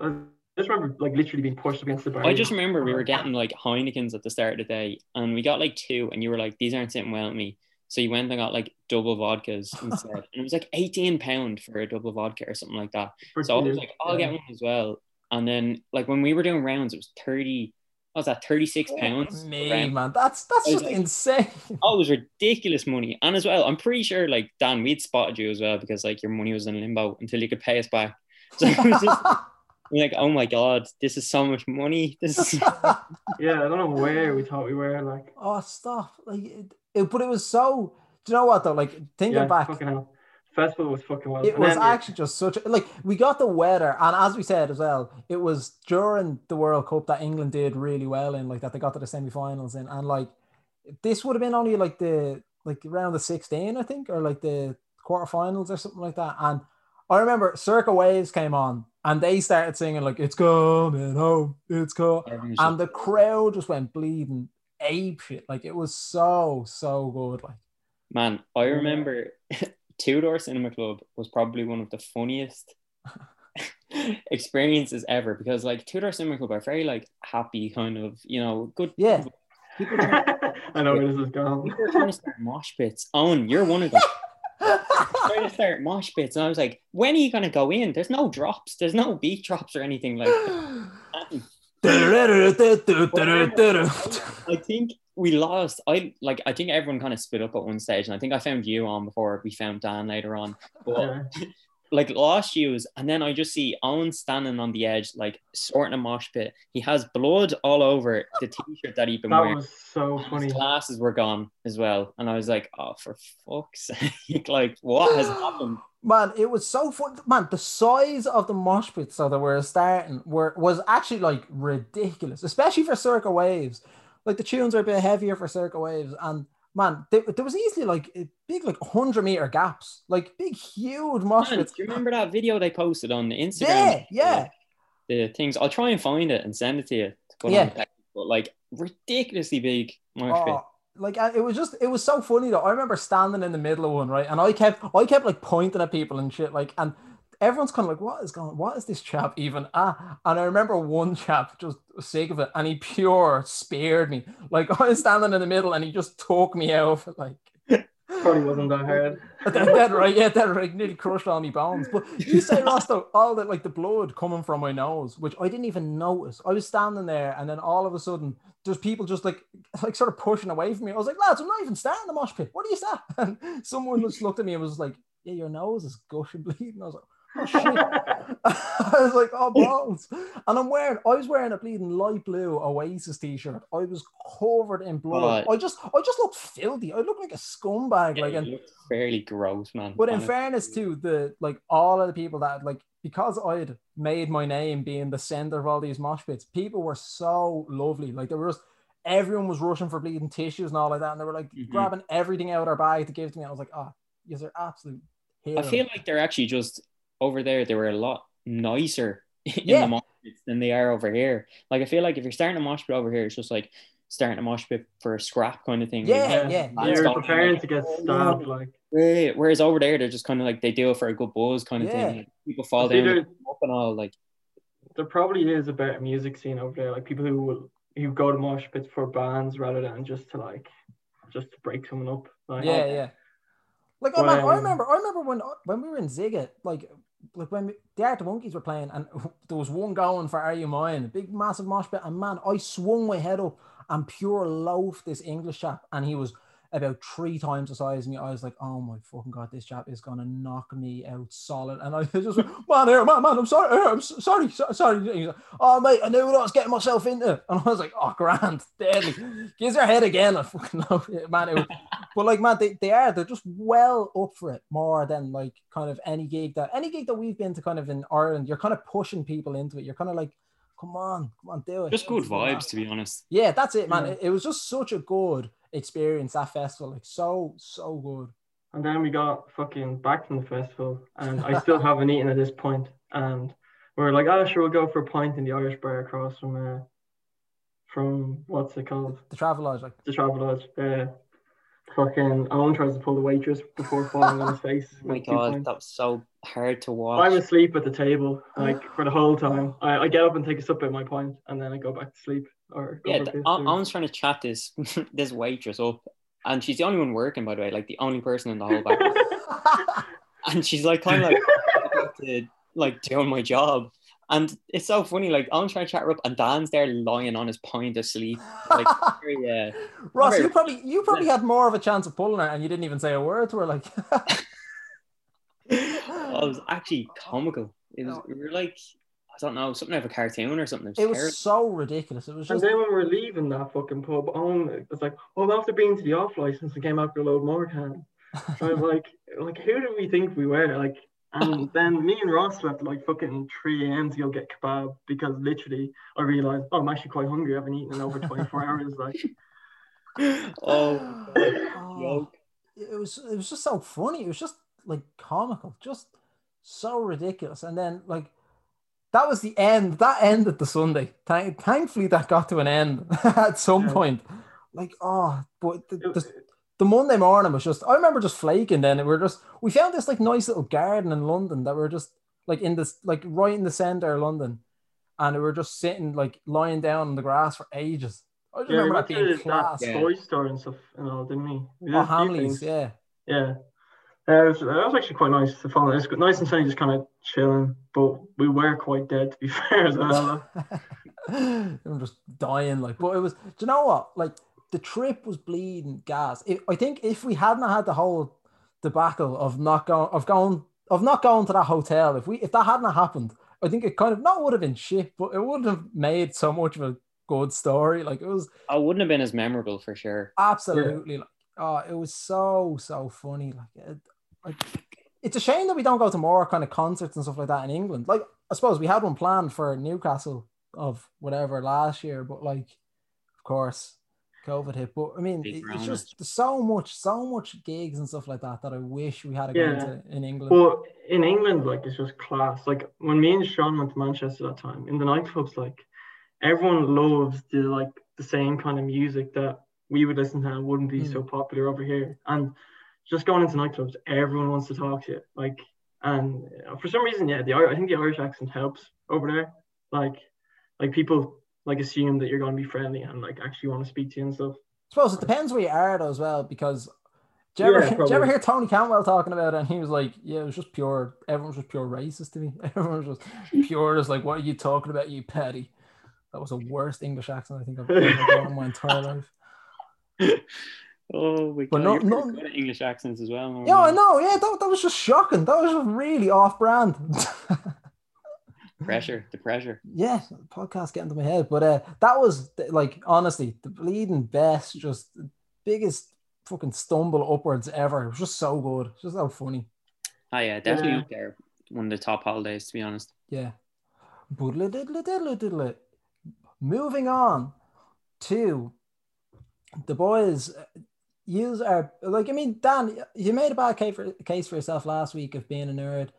I just remember like literally being pushed against the bar. I just remember we were getting like Heinekens at the start of the day, and we got like two, and you were like, "These aren't sitting well with me." So you went and got like double vodkas <laughs> instead, and it was like eighteen pound for a double vodka or something like that. for So I was like, "I'll Yeah. get one as well." And then like when we were doing rounds, it was thirty. What was that? Thirty six oh, pounds. Me man, that's that's just like- insane. Oh, it was ridiculous money. And as well, I'm pretty sure like Dan, we'd spotted you as well because like your money was in limbo until you could pay us back. <laughs> So it was just <laughs> We're like, oh my god, this is so much money. This is <laughs> Yeah, I don't know where we thought we were. Like, oh, stop! Like, it, it- but it was so. Do you know what though? Like thinking yeah, back, fucking hell. Festival was fucking wild. it And was then- actually just such a, like we got the weather, and as we said as well, it was during the World Cup that England did really well in, like that they got to the semi-finals in, and like this would have been only like the like around the sixteen, I think, or like the quarterfinals or something like that. And I remember Circa Waves came on, and they started singing like "It's coming home, it's coming," and the crowd just went bleeding ape shit. Like it was so so good. Like Man, I remember <laughs> Two Door Cinema Club was probably one of the funniest <laughs> experiences ever because like Two Door Cinema Club are very like happy kind of you know good Yeah. people trying, <laughs> I know where this is going. people are trying to start mosh pits. Owen, you're one of them. Trying to start mosh pits, and I was like, when are you gonna go in? There's no drops, there's no beat drops or anything like. I think we lost. I like. I think everyone kind of split up at one stage, and I think I found you on before we found Dan later on. But. Like lost use, and then I just see Owen standing on the edge, like sorting a mosh pit. He has blood all over the t-shirt that he'd been That wearing. was so and funny. His glasses were gone as well, and I was like, "Oh, for fuck's sake! <laughs> like, what has <gasps> happened?" Man, it was so fun. Man, the size of the mosh pits that were starting were was actually like ridiculous, especially for Circa Waves. Like the tunes are a bit heavier for Circa Waves, and man, there, there was easily like big like hundred meter gaps, like big huge mosh pits. do you remember that video they posted on the Instagram? Yeah, yeah. The things. I'll try and find it and send it to you. To Yeah. text, but like ridiculously big mosh pit. Oh, like uh, it was just it was so funny though. I remember standing in the middle of one, right? And I kept I kept like pointing at people and shit, like and everyone's kind of like, what is going what is this chap even ah? And I remember one chap just sake of it and he pure spared me. Like <laughs> I was standing in the middle and he just took me out of <laughs> it, like Probably wasn't that hard. <laughs> that, that right, yeah, that right, nearly crushed all my bones. But you say, Ross, all that like the blood coming from my nose, which I didn't even notice. I was standing there, and then all of a sudden, there's people just like, like sort of pushing away from me. I was like, lads, I'm not even starting the mosh pit. What are you that? And someone just looked at me and was like, yeah, your nose is gushing bleeding. I was like. <laughs> <laughs> I was like, oh balls. And I'm wearing, I was wearing a bleeding light blue Oasis t-shirt. I was covered in blood. Oh. I just, I just looked filthy. I looked like a scumbag. Yeah, like, and fairly gross, man. but in fairness to the like all of the people that like because I'd made my name being the center of all these mosh pits, people were so lovely. Like there was everyone was rushing for bleeding tissues and all like that, and they were like Mhm. grabbing everything out of their bag to give to me. I was like, oh, yes, they're absolute I feel like they're actually just over there. They were a lot nicer <laughs> in Yeah. the mosh pits than they are over here. Like I feel like if you're starting a mosh pit over here, it's just like starting a mosh pit for a scrap kind of thing. Yeah, You yeah, yeah. You're Like, preparing to get stabbed. Like, Right. Whereas over there, they're just kind of like they do it for a good buzz kind of Yeah. thing. Like, people fall down there- up and all. Like there probably is a better music scene over there. Like people who will who go to mosh pits for bands rather than just to like just to break someone up. Like, yeah, yeah. Like oh man, I um, remember, I remember when when we were in Sziget, like like when we, the Arctic Monkeys were playing, and <laughs> there was one going for Are You Mine, a big massive mosh pit, and man, I swung my head up and pure loaf this English chap, and he was about three times the size of me. I was like, oh my fucking god, this chap is gonna knock me out solid. And I <laughs> just went, man, here, man, man, I'm sorry, here, I'm sorry, so- sorry. He's like, oh mate, I knew what I was getting myself into. <laughs> And I was like, oh grand, <laughs> deadly. Gives her head again. I fucking love it, man. It was, but like, man, they, they are, they're just well up for it more than like kind of any gig that any gig that we've been to kind of in Ireland, you're kind of pushing people into it. You're kind of like, come on, come on, do it. just good vibes, to be honest. Yeah, that's it, man. Yeah. It, it was just such a good experience that festival. Like so, so good. And then we got fucking back from the festival, and I still haven't eaten at this point. And we are like, oh, sure, we'll go for a pint in the Irish bar across from, uh, from what's it called? The Travelodge, like The Travelodge. Uh, fucking Owen tries to pull the waitress before falling on his face. Oh my god, pints. that was so hard to watch. I'm asleep at the table, like for the whole time. <sighs> I, I get up and take a sip at my pint, and then I go back to sleep. Or yeah, for the, piss I, was trying to chat this <laughs> this waitress up, and she's the only one working, by the way, like the only person in the whole back. <laughs> and she's like kind of like to like doing my job. And it's so funny, like I'm trying to chat her up, and Dan's there lying on his pint asleep. Like, very, uh, <laughs> Ross, very- you probably you probably had more of a chance of pulling her, and you didn't even say a word to her. Like, oh, it was actually comical. It was we were like, don't know, something out of a cartoon or something. It was so ridiculous. It was And just then when we were leaving that fucking pub home, it was like, oh, after being to the off license, we came out with a load more cans. I was like, <laughs> like, who did we think we were? Like, and <laughs> then me and Ross left at like fucking 3 a.m. to go get kebab because literally I realized, oh, I'm actually quite hungry. I haven't eaten in over <laughs> 24 hours. Like, oh, Oh, it was it was just so funny. It was just like comical, just so ridiculous. And then like that was the end. That ended the Sunday. Thank, thankfully, that got to an end <laughs> at some Yeah. point. Like oh, but the, the, the Monday morning was just. I remember just flaking. Then we were just we found this like nice little garden in London that we were just like in this like right in the center of London, and we were just sitting like lying down on the grass for ages. I just yeah, remember that being that class. Yeah. toy store and stuff and all, didn't we? we Oh, Hamleys, yeah. Yeah. Uh, it, was, it was actually quite nice to follow. It's good- nice and sunny, just kind of chilling. But we were quite dead, to be <laughs> fair, as well. <laughs> I'm just dying, like. But it was. Do you know what? Like the trip was bleeding gas. It, I think if we hadn't had the whole debacle of not going, of going, of not going to that hotel, if we, if that hadn't happened, I think it kind of not would have been shit, but it wouldn't have made so much of a good story. Like it was I wouldn't have been as memorable for sure. absolutely like, oh, it was so so funny. Like, it, like it's a shame that we don't go to more kind of concerts and stuff like that in England. Like I suppose we had one planned for Newcastle of whatever last year, but like of course COVID hit. But I mean, it- it's just there's so much, so much gigs and stuff like that that I wish we had a Yeah. to in England. But in England, like, it's just class. Like, when me and Sean went to Manchester that time, in the nightclubs, like, everyone loves the, like, the same kind of music that we would listen to and wouldn't be Mm. so popular over here. And just going into nightclubs, everyone wants to talk to you. Like, and for some reason, yeah, the I think the Irish accent helps over there. Like, like people like assume that you're going to be friendly and like actually want to speak to you and stuff. I suppose it depends where you are though as well, because do you, ever, Yeah, do you ever hear Tony Cantwell talking about it? And he was like, "Yeah, it was just pure. Everyone was just pure racist to me. <laughs> Everyone was just pure. Just like, what are you talking about, you petty?" That was the worst English accent I think I've ever done in my entire life. <laughs> Oh god, But no- no- good at English accents as well. Yeah, I know. Yeah, that, that was just shocking. That was just really off-brand. <laughs> Pressure, the pressure. yeah, podcast getting to my head, but uh, that was like honestly the bleeding best, just biggest fucking stumble upwards ever. It was just so good. Just so funny. Oh yeah, definitely Yeah. up there. One of the top holidays, to be honest. Yeah. Moving on to the boys. You are like I mean, Dan, you made a bad case for, case for yourself last week of being a nerd,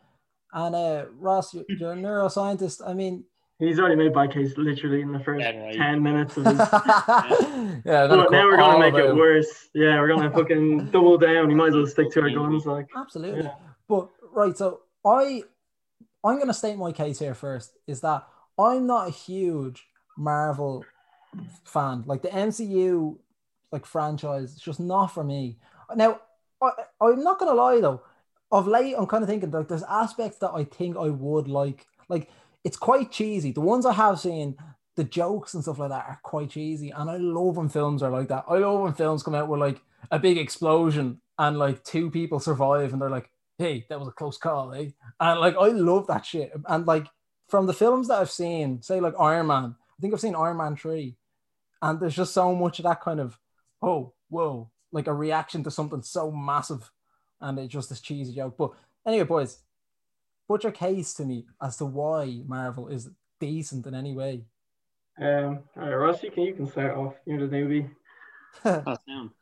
and uh, Ross, you're, you're a neuroscientist. I mean, He's already made by case literally in the first Yeah, right. 10 minutes of <laughs> his yeah, But now we're gonna make it work. worse. Yeah, we're gonna fucking <laughs> double down. You might as well stick to our guns. Like, Absolutely. Yeah. But right, so I I'm gonna state my case here first is that I'm not a huge Marvel fan. Like the MCU like franchise, it's just not for me. Now I, I'm not gonna lie though. Of late, I'm kind of thinking like there's aspects that I think I would like. Like it's quite cheesy. The ones I have seen, the jokes and stuff like that are quite cheesy, and I love when films are like that. I love when films come out with like a big explosion and like two people survive, and they're like, "Hey, that was a close call, eh?" And like I love that shit. And like from the films that I've seen, say like Iron Man, I think I've seen Iron Man three, and there's just so much of that kind of oh whoa, like a reaction to something so massive, and it's just this cheesy joke. But anyway, boys, put your case to me as to why Marvel is decent in any way. um, all right, Ross, you can you can start off. You're the newbie. <laughs> Oh, damn.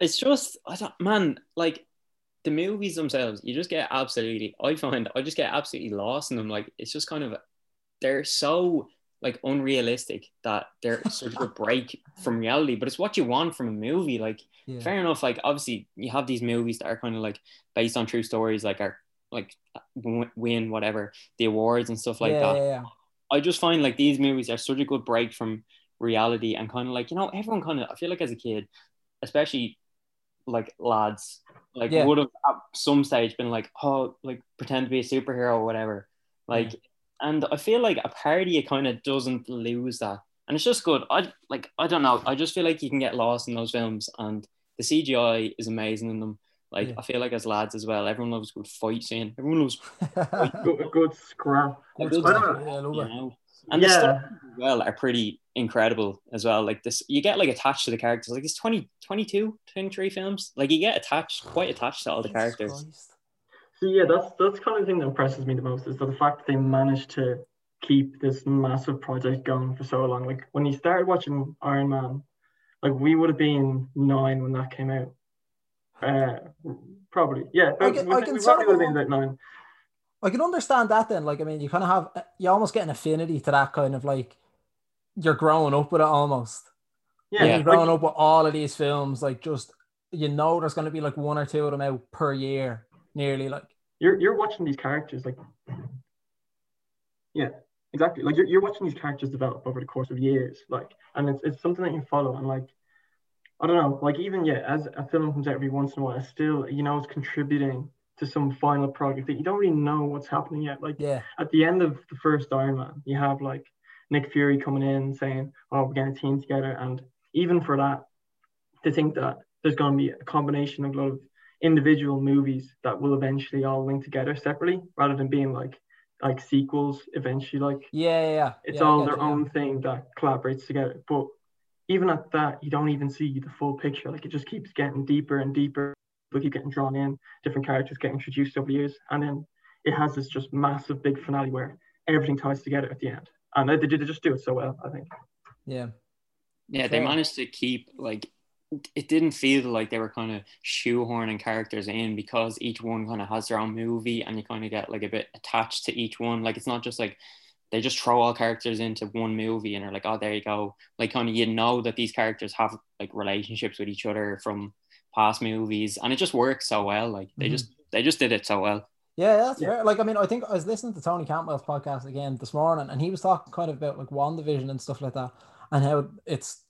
It's just, I don't, man, like the movies themselves, you just get absolutely, I find, I just get absolutely lost in them. Like, it's just kind of, they're so like unrealistic that they're <laughs> sort of a break from reality, but it's what you want from a movie. Like, Yeah. fair enough. Like, obviously, you have these movies that are kind of like based on true stories, like, are like win whatever the awards and stuff like yeah, that. yeah. I just find like these movies are such a good break from reality and kind of like you know everyone kind of I feel like as a kid, especially like lads, like would have at some stage been like oh like pretend to be a superhero or whatever, like and I feel like a parody it kind of doesn't lose that and it's just good. I like I don't know I just feel like you can get lost in those films and the CGI is amazing in them Like Yeah. I feel like as lads as well, everyone loves good fight scene. Everyone loves <laughs> Good, a good scrap. a Good good I. Yeah, you know. And the yeah, stories as well are pretty incredible as well. Like this, you get like attached to the characters. Like it's 20, 22, 23 films. Like you get attached, quite attached to all the Jesus characters. Christ. So yeah, that's that's kind of the thing that impresses me the most is that the fact that they managed to keep this massive project going for so long. Like when you started watching Iron Man, like we would have been nine when that came out. Uh, probably yeah. I can- we, I can we probably would have been about nine. I can understand that then. Like, I mean, you kind of have, you almost get an affinity to that kind of like, you're growing up with it almost. Yeah, Yeah. You're growing up with all of these films, like, just, you know, there's going to be like one or two of them out per year, nearly. Like, you're you're watching these characters like yeah exactly like you're, you're watching these characters develop over the course of years like and it's, it's something that you follow and like i don't know like even yeah as a film comes out every once in a while it's still you know it's contributing to some final product that you don't really know what's happening yet like yeah, at the end of the first iron man you have like nick fury coming in saying oh we're getting a team together and even for that to think that there's going to be a combination of a lot of individual movies that will eventually all link together separately rather than being like like sequels eventually like yeah, yeah. yeah. it's Yeah, all their you, yeah. own thing that collaborates together but even at that you don't even see the full picture like it just keeps getting deeper and deeper we keep getting drawn in different characters get introduced over the years and then it has this just massive big finale where everything ties together at the end and they, they just do it so well i think Yeah. Yeah, they managed to keep like it didn't feel like they were kind of shoehorning characters in because each one kind of has their own movie and you kind of get like a bit attached to each one. Like it's not just like they just throw all characters into one movie and are like, oh, there you go. Like kind of you know that these characters have like relationships with each other from past movies and it just works so well. Like they Mhm. just they just did it so well. Yeah, that's Yeah. fair. Like, I mean, I think I was listening to Tony Campbell's podcast again this morning, and he was talking kind of about like WandaVision and stuff like that, and how it's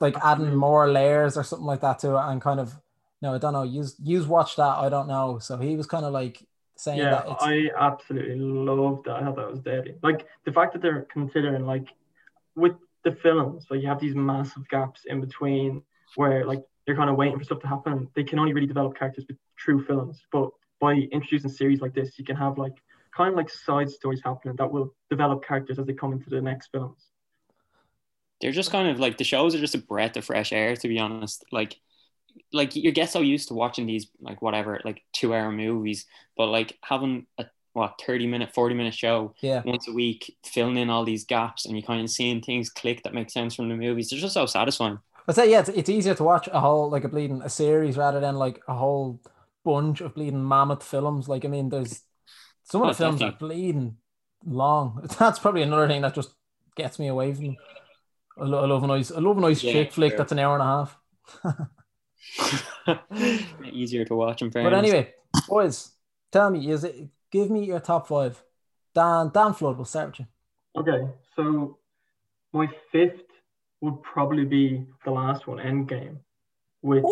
like adding more layers or something like that to it, and kind of, no, I don't know. Use use watch that. I don't know. So he was kind of like saying yeah that it's i absolutely loved that i thought that was deadly like the fact that they're considering like with the films like you have these massive gaps in between where like they're kind of waiting for stuff to happen they can only really develop characters with true films but by introducing series like this you can have like kind of like side stories happening that will develop characters as they come into the next films they're just kind of like the shows are just a breath of fresh air to be honest like like you get so used to watching these like whatever like two hour movies but like having a what 30 minute 40 minute show yeah, once a week filling in all these gaps and you kind of seeing things click that make sense from the movies they're just so satisfying I'd say yeah, it's, it's easier to watch a whole like a bleeding a series rather than like a whole bunch of bleeding mammoth films. Like, I mean, there's some of Oh, the films are bleeding long. <laughs> That's probably another thing that just gets me away from. Them. I, lo- I love a nice, I love a nice Yeah, chick flick sure. that's an hour and a half. <laughs> easier to watch in But anyway, boys, tell me, is it? Give me your top five. Dan, Dan Flood, we'll start with you. okay so my fifth would probably be the last one endgame which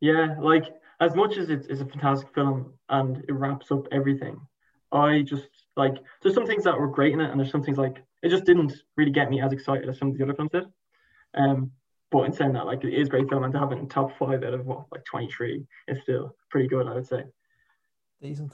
yeah like as much as it's, it's a fantastic film and it wraps up everything i just like there's some things that were great in it and there's some things like it just didn't really get me as excited as some of the other films did um but in saying that like it is a great film and to have it in top five out of what like 23 is still pretty good i would say Decent.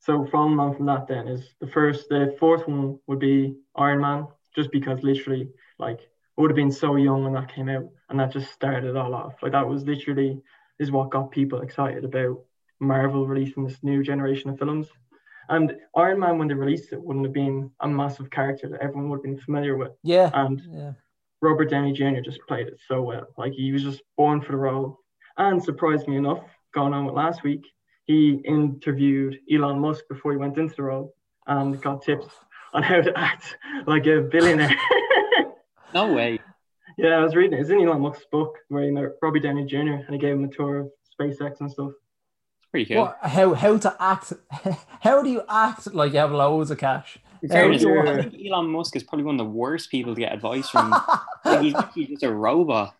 so following on from that then is the first the fourth one would be iron man just because literally like I would have been so young when that came out, and that just started it all off. Like that was literally is what got people excited about Marvel releasing this new generation of films. And Iron Man, when they released it, wouldn't have been a massive character that everyone would have been familiar with. Yeah. And Yeah. Robert Downey Jr. just played it so well. Like he was just born for the role. And surprisingly enough, going on with last week, he interviewed Elon Musk before he went into the role and got tips on how to act <laughs> like a billionaire. <laughs> no way. Yeah, I was reading it. It's in Elon Musk's book where you know Robbie Downey Jr. and he gave him a tour of SpaceX and stuff. It's pretty cool. What, how how to act? <laughs> How do you act like you have loads of cash? In fairness, do I think Elon Musk is probably one of the worst people to get advice from. Like, he's <laughs> actually just a robot.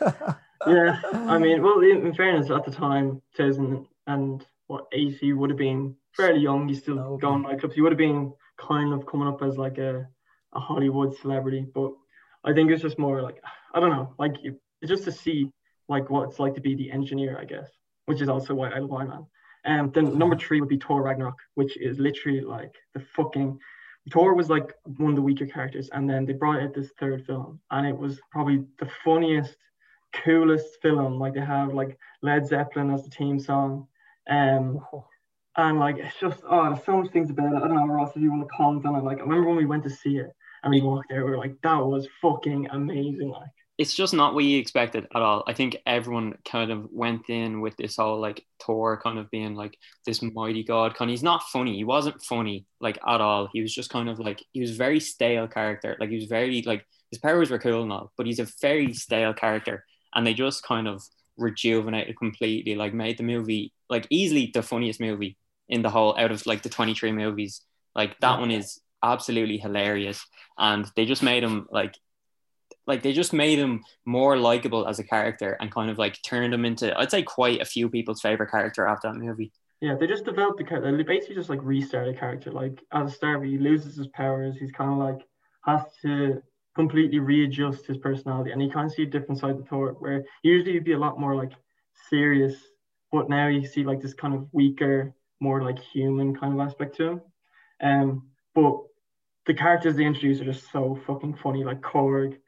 <laughs> Yeah, I mean, well, in, in fairness, at the time, 2000 and what eight, he would have been fairly young. He's still No, going man. nightclubs. He would have been kind of coming up as like a, a Hollywood celebrity, but I think it's just more like I don't know, like it's just to see like what it's like to be the engineer, I guess. Which is also why I love Iron Man. And um, then number three would be Thor Ragnarok, which is literally like the fucking Thor was like one of the weaker characters, and then they brought out this third film, and it was probably the funniest, coolest film. Like they have like Led Zeppelin as the team song, um, <laughs> and like it's just oh, there's so much things about it. I don't know, Ross, if you want to comment on it. Like I remember when we went to see it, and we walked there, we were like, that was fucking amazing. Like it's just not what you expected at all. I think everyone kind of went in with this whole like Thor kind of being like this mighty god. Kind of, he's not funny. He wasn't funny like at all. He was just kind of like he was very stale character. Like he was very like his powers were cool and all, but he's a very stale character. And they just kind of rejuvenated completely. Like made the movie like easily the funniest movie in the whole out of like the twenty three movies. Like that one is absolutely hilarious, and they just made him like like they just made him more likable as a character and kind of like turned him into I'd say quite a few people's favorite character after that movie. Yeah, they just developed the character. They basically just like restart a character. Like as the start, he loses his powers. He's kind of like has to completely readjust his personality, and you kind of see a different side of Thor, where usually he'd be a lot more like serious, but now you see like this kind of weaker, more like human kind of aspect to him. Um, but the characters they introduce are just so fucking funny, like Korg,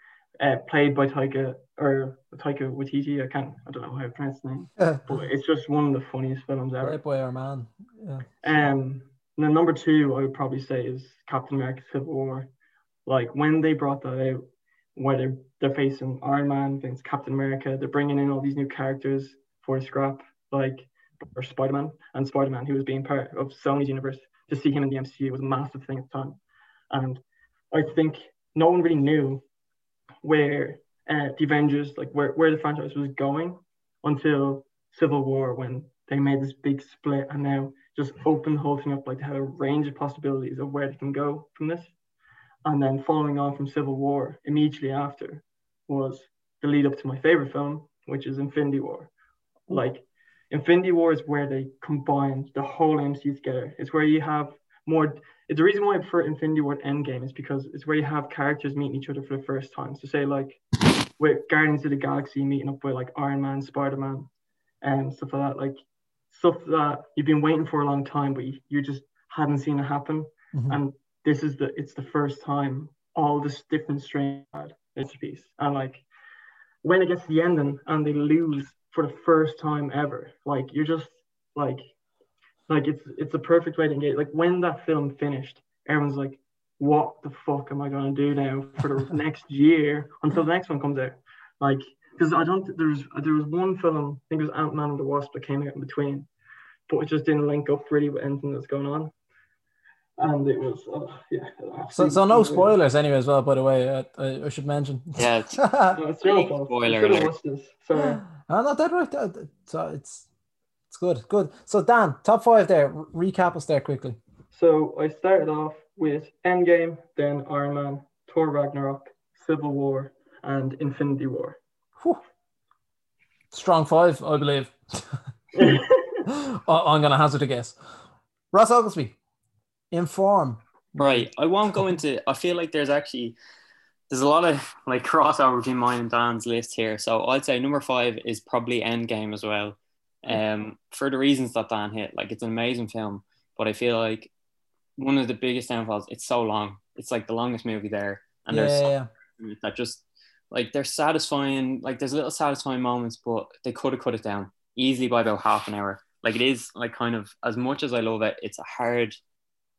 uh, played by Taika or Taika Waititi. I can't, I don't know how to pronounce his name, <laughs> but it's just one of the funniest films ever. Right boy, our man. Yeah. Um, and then number two, I would probably say is Captain America: Civil War. Like when they brought that out, where they're, they're facing Iron Man against Captain America, they're bringing in all these new characters for a scrap, like or Spider Man and Spider Man, who was being part of Sony's universe. To see him in the MCU was a massive thing at the time, and I think no one really knew where uh, the Avengers, like where, where the franchise was going until Civil War when they made this big split and now just opened the whole thing up like they have a range of possibilities of where they can go from this. And then following on from Civil War immediately after was the lead up to my favorite film, which is Infinity War. Like Infinity War is where they combine the whole MCU together. It's where you have more it's the reason why I prefer Infinity War Endgame is because it's where you have characters meeting each other for the first time. So say like with Guardians of the Galaxy meeting up with like Iron Man, Spider Man, and stuff like that. Like stuff that you've been waiting for a long time, but you, you just hadn't seen it happen. Mm-hmm. And this is the it's the first time all this different strain had this piece. And like when it gets to the ending and they lose for the first time ever, like you're just like like it's it's a perfect way to engage. Like when that film finished, everyone's like, "What the fuck am I gonna do now for the <laughs> next year until the next one comes out?" Like, because I don't there's there was one film, I think it was Ant Man and the Wasp that came out in between, but it just didn't link up really with anything that's going on. And it was, oh, yeah. So, so no spoilers anyway as well. By the way, I, I, I should mention. Yeah, it's, <laughs> no, it's spoiler. Sorry. I'm <gasps> not that right. So it's it's good, good. So Dan, top five there. Recap us there quickly. So I started off with Endgame, then Iron Man, Thor Ragnarok, Civil War, and Infinity War. Whew. Strong five, I believe. <laughs> I'm going to hazard a guess. Ross Oglesby, inform. Right. I won't go into. I feel like there's actually there's a lot of like <laughs> crossover between mine and Dan's list here. So I'd say number five is probably Endgame as well um, for the reasons that Dan hit. Like it's an amazing film, but I feel like one of the biggest downfalls. It's so long. It's like the longest movie there, and yeah, there's yeah. that just like they're satisfying. Like there's little satisfying moments, but they could have cut it down easily by about half an hour. Like it is like kind of as much as I love it, it's a hard,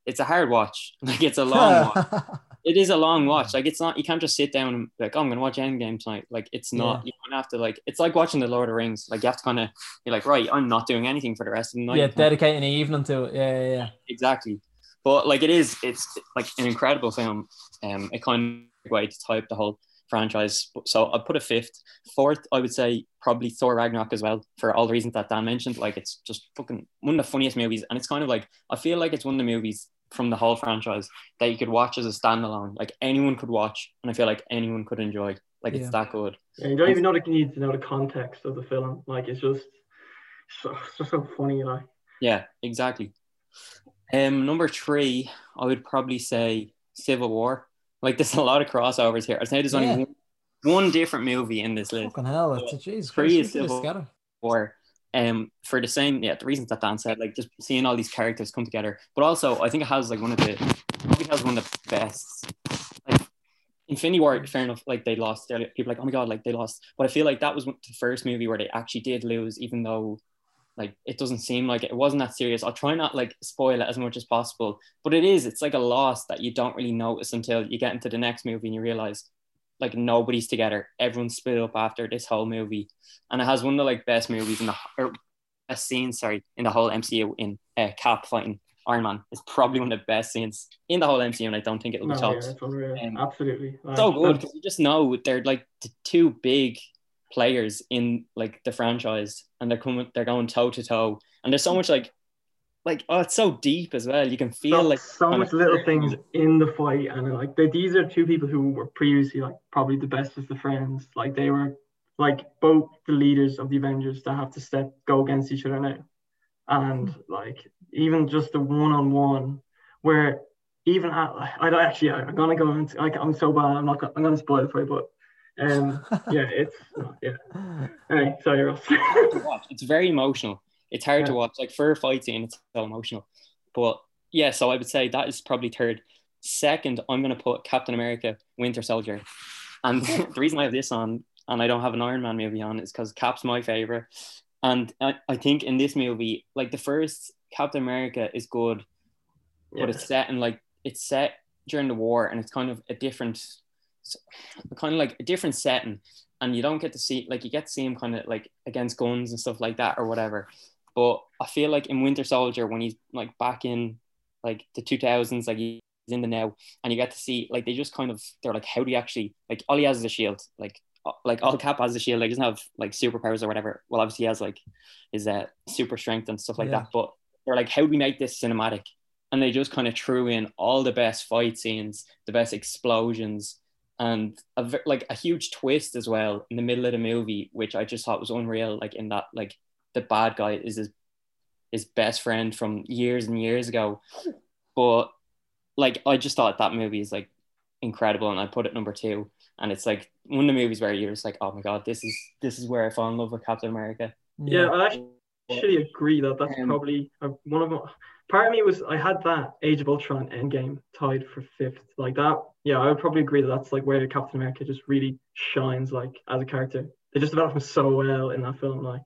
it's a hard watch. <laughs> Like it's a long <laughs> watch. It is a long watch. Like it's not you can't just sit down and like, oh, I'm gonna watch Endgame tonight. Like it's not. Yeah. You of have to like. It's like watching the Lord of the Rings. Like you have to kind of be like, right, I'm not doing anything for the rest of the night. Yeah, dedicating an evening to it. Yeah, yeah, yeah. Exactly. But like it is, it's like an incredible film. Um, it kind of way to type the whole franchise. So I'd put a fifth. Fourth, I would say probably Thor Ragnarok as well, for all the reasons that Dan mentioned. Like it's just fucking one of the funniest movies. And it's kind of like I feel like it's one of the movies from the whole franchise that you could watch as a standalone. Like anyone could watch, and I feel like anyone could enjoy. Like yeah. it's that good. Yeah, you don't even know that you need to know the context of the film. Like it's just so it's just so funny, like. Yeah, exactly. Um, number three, I would probably say Civil War. Like there's a lot of crossovers here. I'd say there's only one, one, different movie in this list. Fucking hell, it's a jeez. Three is Civil War. Um, for the same, yeah, the reasons that Dan said, like just seeing all these characters come together, but also I think it has like one of the, probably has one of the best, like Infinity War. Fair enough, like they lost. People like, oh my god, like they lost. But I feel like that was the first movie where they actually did lose, even though like it doesn't seem like it. it wasn't that serious. I'll try not like spoil it as much as possible, but it is. It's like a loss that you don't really notice until you get into the next movie and you realize like nobody's together. Everyone's split up after this whole movie, and it has one of the like best movies in the or best scenes, sorry, in the whole MCU. In uh, Cap fighting Iron Man is probably one of the best scenes in the whole MCU, and I don't think it'll be No, topped. yeah. Um, Absolutely. Like, so good because you just know they're like the two big players in like the franchise, and they're coming, they're going toe to toe, and there's so much like, like oh, it's so deep as well. You can feel so, like so kind much little things in the fight, and like they, these are two people who were previously like probably the best of the friends. Like they were like both the leaders of the Avengers that have to step go against each other now, and like even just the one on one where even at, I don't actually I'm gonna go into like I'm so bad I'm not gonna, I'm gonna spoil it for you, but um yeah it's yeah <laughs> anyway sorry Ross. to watch. It's very emotional. It's hard to watch. Like for a fight scene, it's so emotional. But yeah, so I would say that is probably third. Second, I'm gonna put Captain America, Winter Soldier. And <laughs> the reason I have this on and I don't have an Iron Man movie on is because Cap's my favorite. And I, I think in this movie, like the first Captain America is good, but it's set in like it's set during the war and it's kind of a different kind of like a different setting and you don't get to see like you get to see him kind of like against guns and stuff like that or whatever but i feel like in winter soldier when he's like back in like the 2000s like he's in the now and you get to see like they just kind of they're like how do you actually like all he has is a shield like like all cap has a shield like he doesn't have like superpowers or whatever well obviously he has like his uh super strength and stuff like Yeah. that but they're like how do we make this cinematic and they just kind of threw in all the best fight scenes the best explosions and a like a huge twist as well in the middle of the movie, which I just thought was unreal. Like in that, like the bad guy is his his best friend from years and years ago, but like I just thought that movie is like incredible, and I put it number two. And it's like one of the movies where you're just like, oh my god, this is this is where I fall in love with Captain America. Yeah, I actually agree that that's Um, probably uh, one of my. Part of me was I had that Age of Ultron Endgame tied for fifth, like that. Yeah, I would probably agree that that's like where Captain America just really shines, like as a character. They just developed him so well in that film, like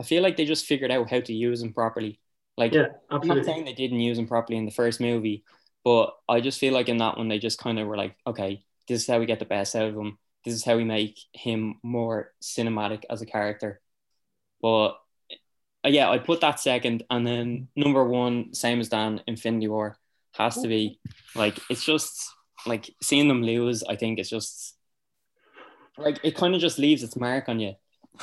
I feel like they just figured out how to use him properly. Like yeah, I'm not saying they didn't use him properly in the first movie, but I just feel like in that one they just kind of were like, okay, this is how we get the best out of him. This is how we make him more cinematic as a character. But uh, yeah, I put that second, and then number one, same as Dan, Infinity War has to be like it's just like seeing them lose. I think it's just like it kind of just leaves its mark on you,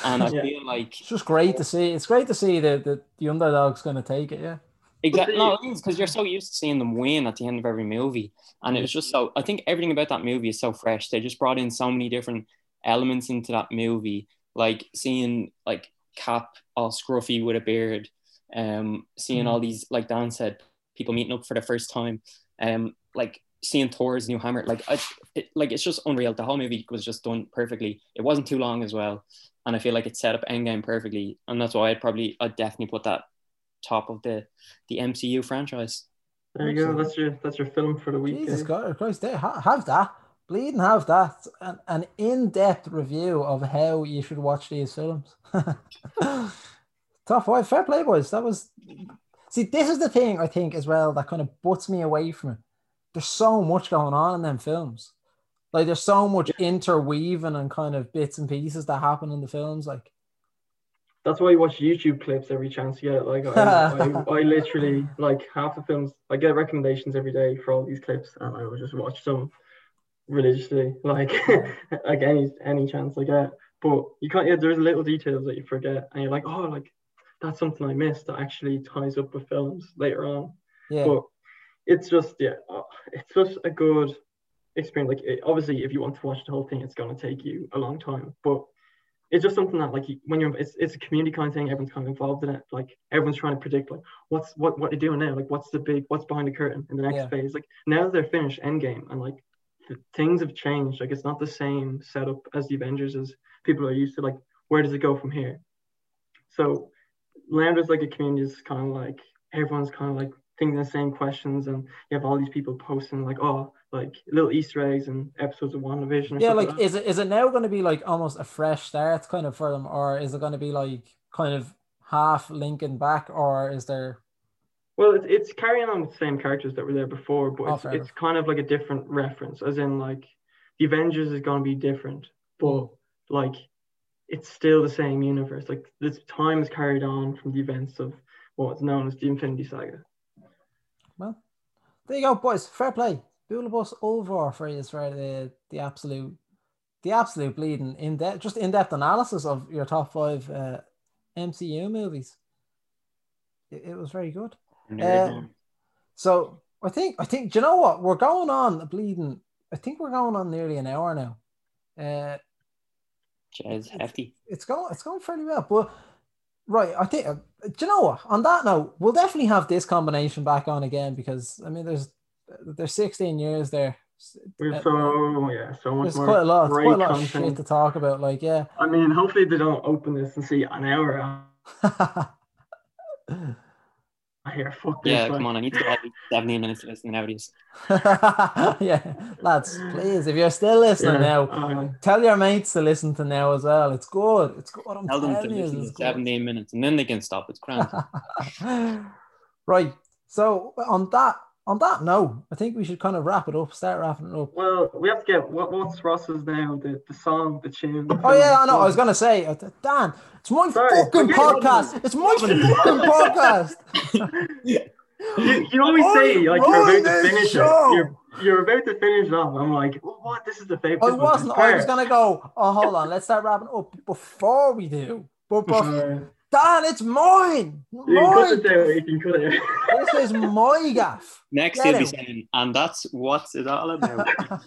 and I Yeah. feel like It's just great to see. It's great to see that the, the underdog's going to take it. Yeah. Exactly. No, it is because you're so used to seeing them win at the end of every movie, and it was just so. I think everything about that movie is so fresh. They just brought in so many different elements into that movie, like seeing like Cap all scruffy with a beard, um, seeing all these like Dan said, people meeting up for the first time, um, like seeing Thor's new hammer. Like, I, it, like it's just unreal. The whole movie was just done perfectly. It wasn't too long as well, and I feel like it set up Endgame perfectly, and that's why I'd probably I'd definitely put that top of the the MCU franchise. There you go. That's your that's your film for the week. Jesus eh? God, Christ, there, ha- have that. Bleed and have that. An, an in-depth review of how you should watch these films. <laughs> Tough five, fair play, boys. That was. See, this is the thing I think as well that kind of butts me away from it. There's so much going on in them films. Like there's so much interweaving and kind of bits and pieces that happen in the films. Like That's why I watch YouTube clips every chance you get. Like I, I, <laughs> I literally like half the films. I get recommendations every day for all these clips, and I will just watch them religiously, like <laughs> like any any chance I get. But you can't. Yeah, there's little details that you forget, and you're like, oh, like that's something I missed that actually ties up with films later on. yeah, But it's just yeah, uh, it's just a good experience. Like it, obviously, if you want to watch the whole thing, it's gonna take you a long time. But it's just something that like when you're it's it's a community kind of thing. Everyone's kind of involved in it. Like everyone's trying to predict like what's what what they're doing now. Like what's the big what's behind the curtain in the next Yeah. phase. Like now that they're finished Endgame and like the, things have changed. Like it's not the same setup as the Avengers as people are used to. Like where does it go from here? So Lounge is like a community is kind of like everyone's kind of like thinking the same questions, and you have all these people posting like, oh, like little Easter eggs and episodes of WandaVision. Yeah, stuff like is it is it now going to be like almost a fresh start kind of for them, or is it going to be like kind of half linking back, or is there? Well, it's, it's carrying on with the same characters that were there before, but Oh, it's, it's kind of like a different reference, as in like the Avengers is going to be different, but mm. like it's still the same universe. Like this time is carried on from the events of what's known as the Infinity Saga. Well, there you go, boys. Fair play. Boolabus over for you for the the absolute the absolute bleeding in depth just in depth analysis of your top five uh, MCU movies. It, it was very good. Nerd. So I think I think do you know what we're going on bleeding. I think we're going on nearly an hour now. Uh, Jez, hefty. it's going it's going fairly well, but right. I think uh, do you know what? On that note, we'll definitely have this combination back on again because I mean, there's there's 16 years there. We're Uh, so yeah, so much There's more quite a lot, great quite a lot of shit to talk about. Like, yeah. I mean, hopefully they don't open this and see an hour. <laughs> I hear fuck this. Yeah, like- come on. I need to get at least 17 minutes to listen to nowadays. yeah, lads, please, if you're still listening Yeah, now, uh, tell your mates to listen to now as well. It's good. It's good. I'm Tell them to telling you, listen it's to good. 17 minutes and then they can stop. It's grand. <laughs> right. So on that on that note, I think we should kind of wrap it up. Start wrapping it up. well, we have to get what what's Ross's now the, the song, the tune. the Oh yeah, I know. I was gonna say, uh, Dan, it's my Sorry, fucking it. podcast. It's my fucking podcast. <laughs> You, you always say like you're about to finish show. it. You're you're about to finish it off. I'm like, well, what? This is the favorite. I wasn't. I was gonna go. Oh, hold on. Let's start wrapping up before we do. But, but Dan, it's mine. You Mine. it down. You can cut it. This is my gaff. Next, Get he'll be saying, and that's what it's all about. <laughs>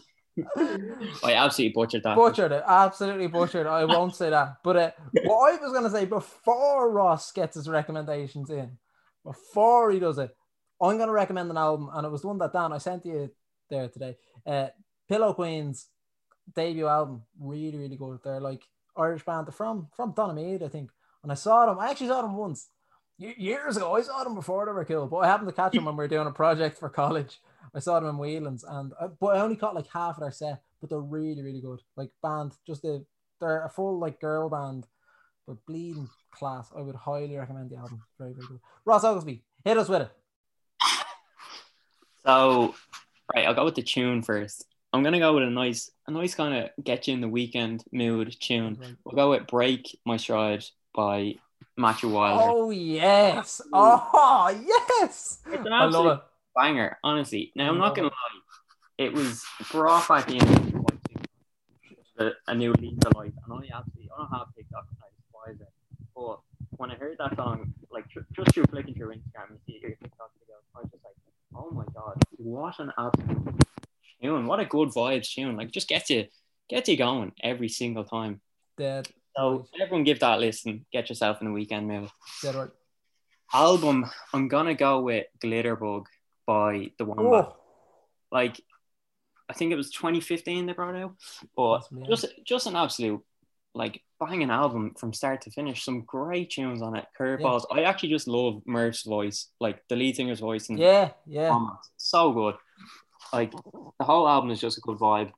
I absolutely butchered that. butchered it. Absolutely butchered. I won't say that. But uh, what I was gonna say before Ross gets his recommendations in, before he does it, I'm gonna recommend an album, and it was the one that Dan I sent you there today. Uh, Pillow Queens debut album, really, really good. They're like Irish band. They're from from Donaghmede, I think. And I saw them. I actually saw them once years ago. I saw them before they were killed, but I happened to catch them <laughs> when we were doing a project for college. I saw them in Whelan's, and uh, but I only caught like half of their set. But they're really, really good. Like band, just a they're a full like girl band, but bleeding class. I would highly recommend the album. Very, very good. Ross Oglesby, hit us with it. So, right, I'll go with the tune first. I'm gonna go with a nice, a nice kind of get you in the weekend mood tune. We'll go with "Break My Stride" by Matthew Wilder. Oh yes! Oh yes! it's an I absolute love it. banger, honestly. Now I'm not gonna lie, it was brought back in a, a new lease of life, and I absolutely I don't have TikTok, I despise it. But when I heard that song, like ju- just through flicking through Instagram, you see your TikTok video, I was just like, oh my god, what an absolute tune! What a good vibes tune! Like just gets you gets you going every single time. Dead, So everyone give that a listen. Get yourself in the weekend mood. dead right. Album, I'm gonna go with Glitterbug by the Wombat Oh, like I think it was 2015 they brought out, but just just an absolute like banging album from start to finish. Some great tunes on it. Curveballs. I actually just love Murph's voice, like the lead singer's voice, and yeah, yeah. Wombat. so good. Like the whole album is just a good vibe,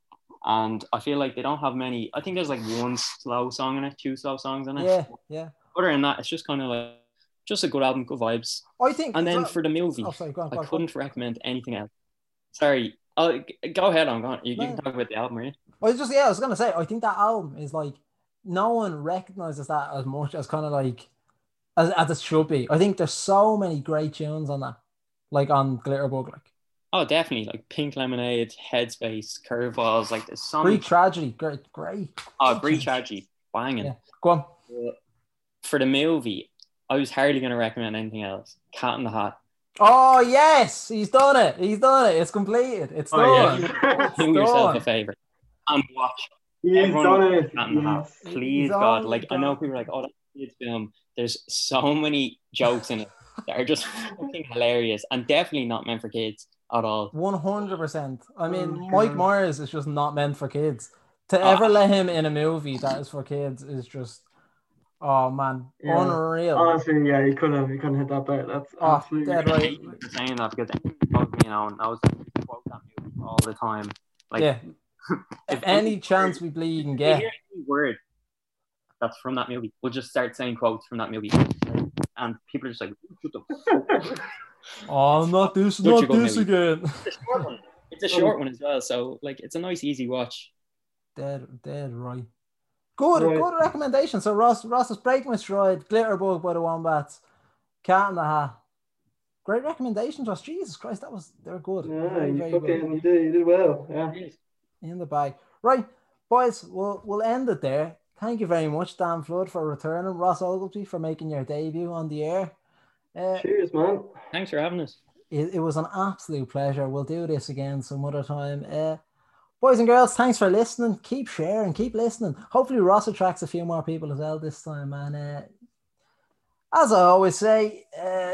and I feel like they don't have many. I think there's like one slow song in it, two slow songs in it. Yeah, yeah. Other than that, it's just kind of like just a good album, good vibes. I think. And then well- for the movie, oh, sorry, go on, go I on, on. couldn't recommend anything else. Sorry. Go ahead. I'm going. You, you can talk about the album, right? I was just yeah, I was gonna say I think that album is like no one recognizes that as much as kind of like as, as it should be. I think there's so many great tunes on that, like on Glitterbug, like Oh, definitely. Like Pink Lemonade, Headspace, Curveballs. Like there's some. Greek Tragedy, great, great. oh, great Great. Tragedy. Banging. Yeah. Go on. Uh, for the movie, I was hardly going to recommend anything else. Cat in the Hat. Oh yes, he's done it. He's done it. It's completed. It's Oh, done. <laughs> yeah. Do yourself a favor and watch He's Everyone done it. Cat in the Hat. Please, He's God. only Like I know people are like, oh, that's a kid's film. There's so many jokes in it that are just <laughs> fucking hilarious and definitely not meant for kids at all. One hundred percent. I mean, Mike God. Myers is just not meant for kids. To Ah. ever let him in a movie that is for kids is just. Oh man, Yeah. unreal. Honestly, yeah, you couldn't have, you couldn't hit that better. That's Oh, absolutely dead right. for saying that because anyone knows me now and knows that I quote that movie all the time. Like, yeah. <laughs> If any chance we believe you can get, any word that's from that movie, we'll just start saying quotes from that movie, and people are just like, <laughs> "Shut the fuck oh, not this, not good this movie. again. It's a short one. It's a <laughs> oh. short one as well, so like it's a nice, easy watch. Dead, dead right. Good, Right. good recommendation. So Ross, Ross is Break My Stride, Glitterbug by the Wombats, Cat in the Hat. Great recommendations, Ross. Jesus Christ, that was they're good. Yeah, Very, you very fucking good. you did you did well. Yeah. In the bag. Right, boys, we'll we'll end it there. Thank you very much, Dan Flood, for returning. Ross Ogilvy for making your debut on the air. Uh, Cheers, man. Thanks for having us. it, it was an absolute pleasure. We'll do this again some other time. Uh, boys and girls, thanks for listening. Keep sharing, keep listening. Hopefully, Ross attracts a few more people as well this time. And uh, as I always say, uh,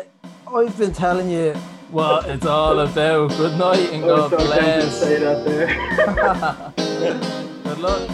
I've been telling you what it's all about. Good night and I was God so tempted to bless. say that there. <laughs> Good luck.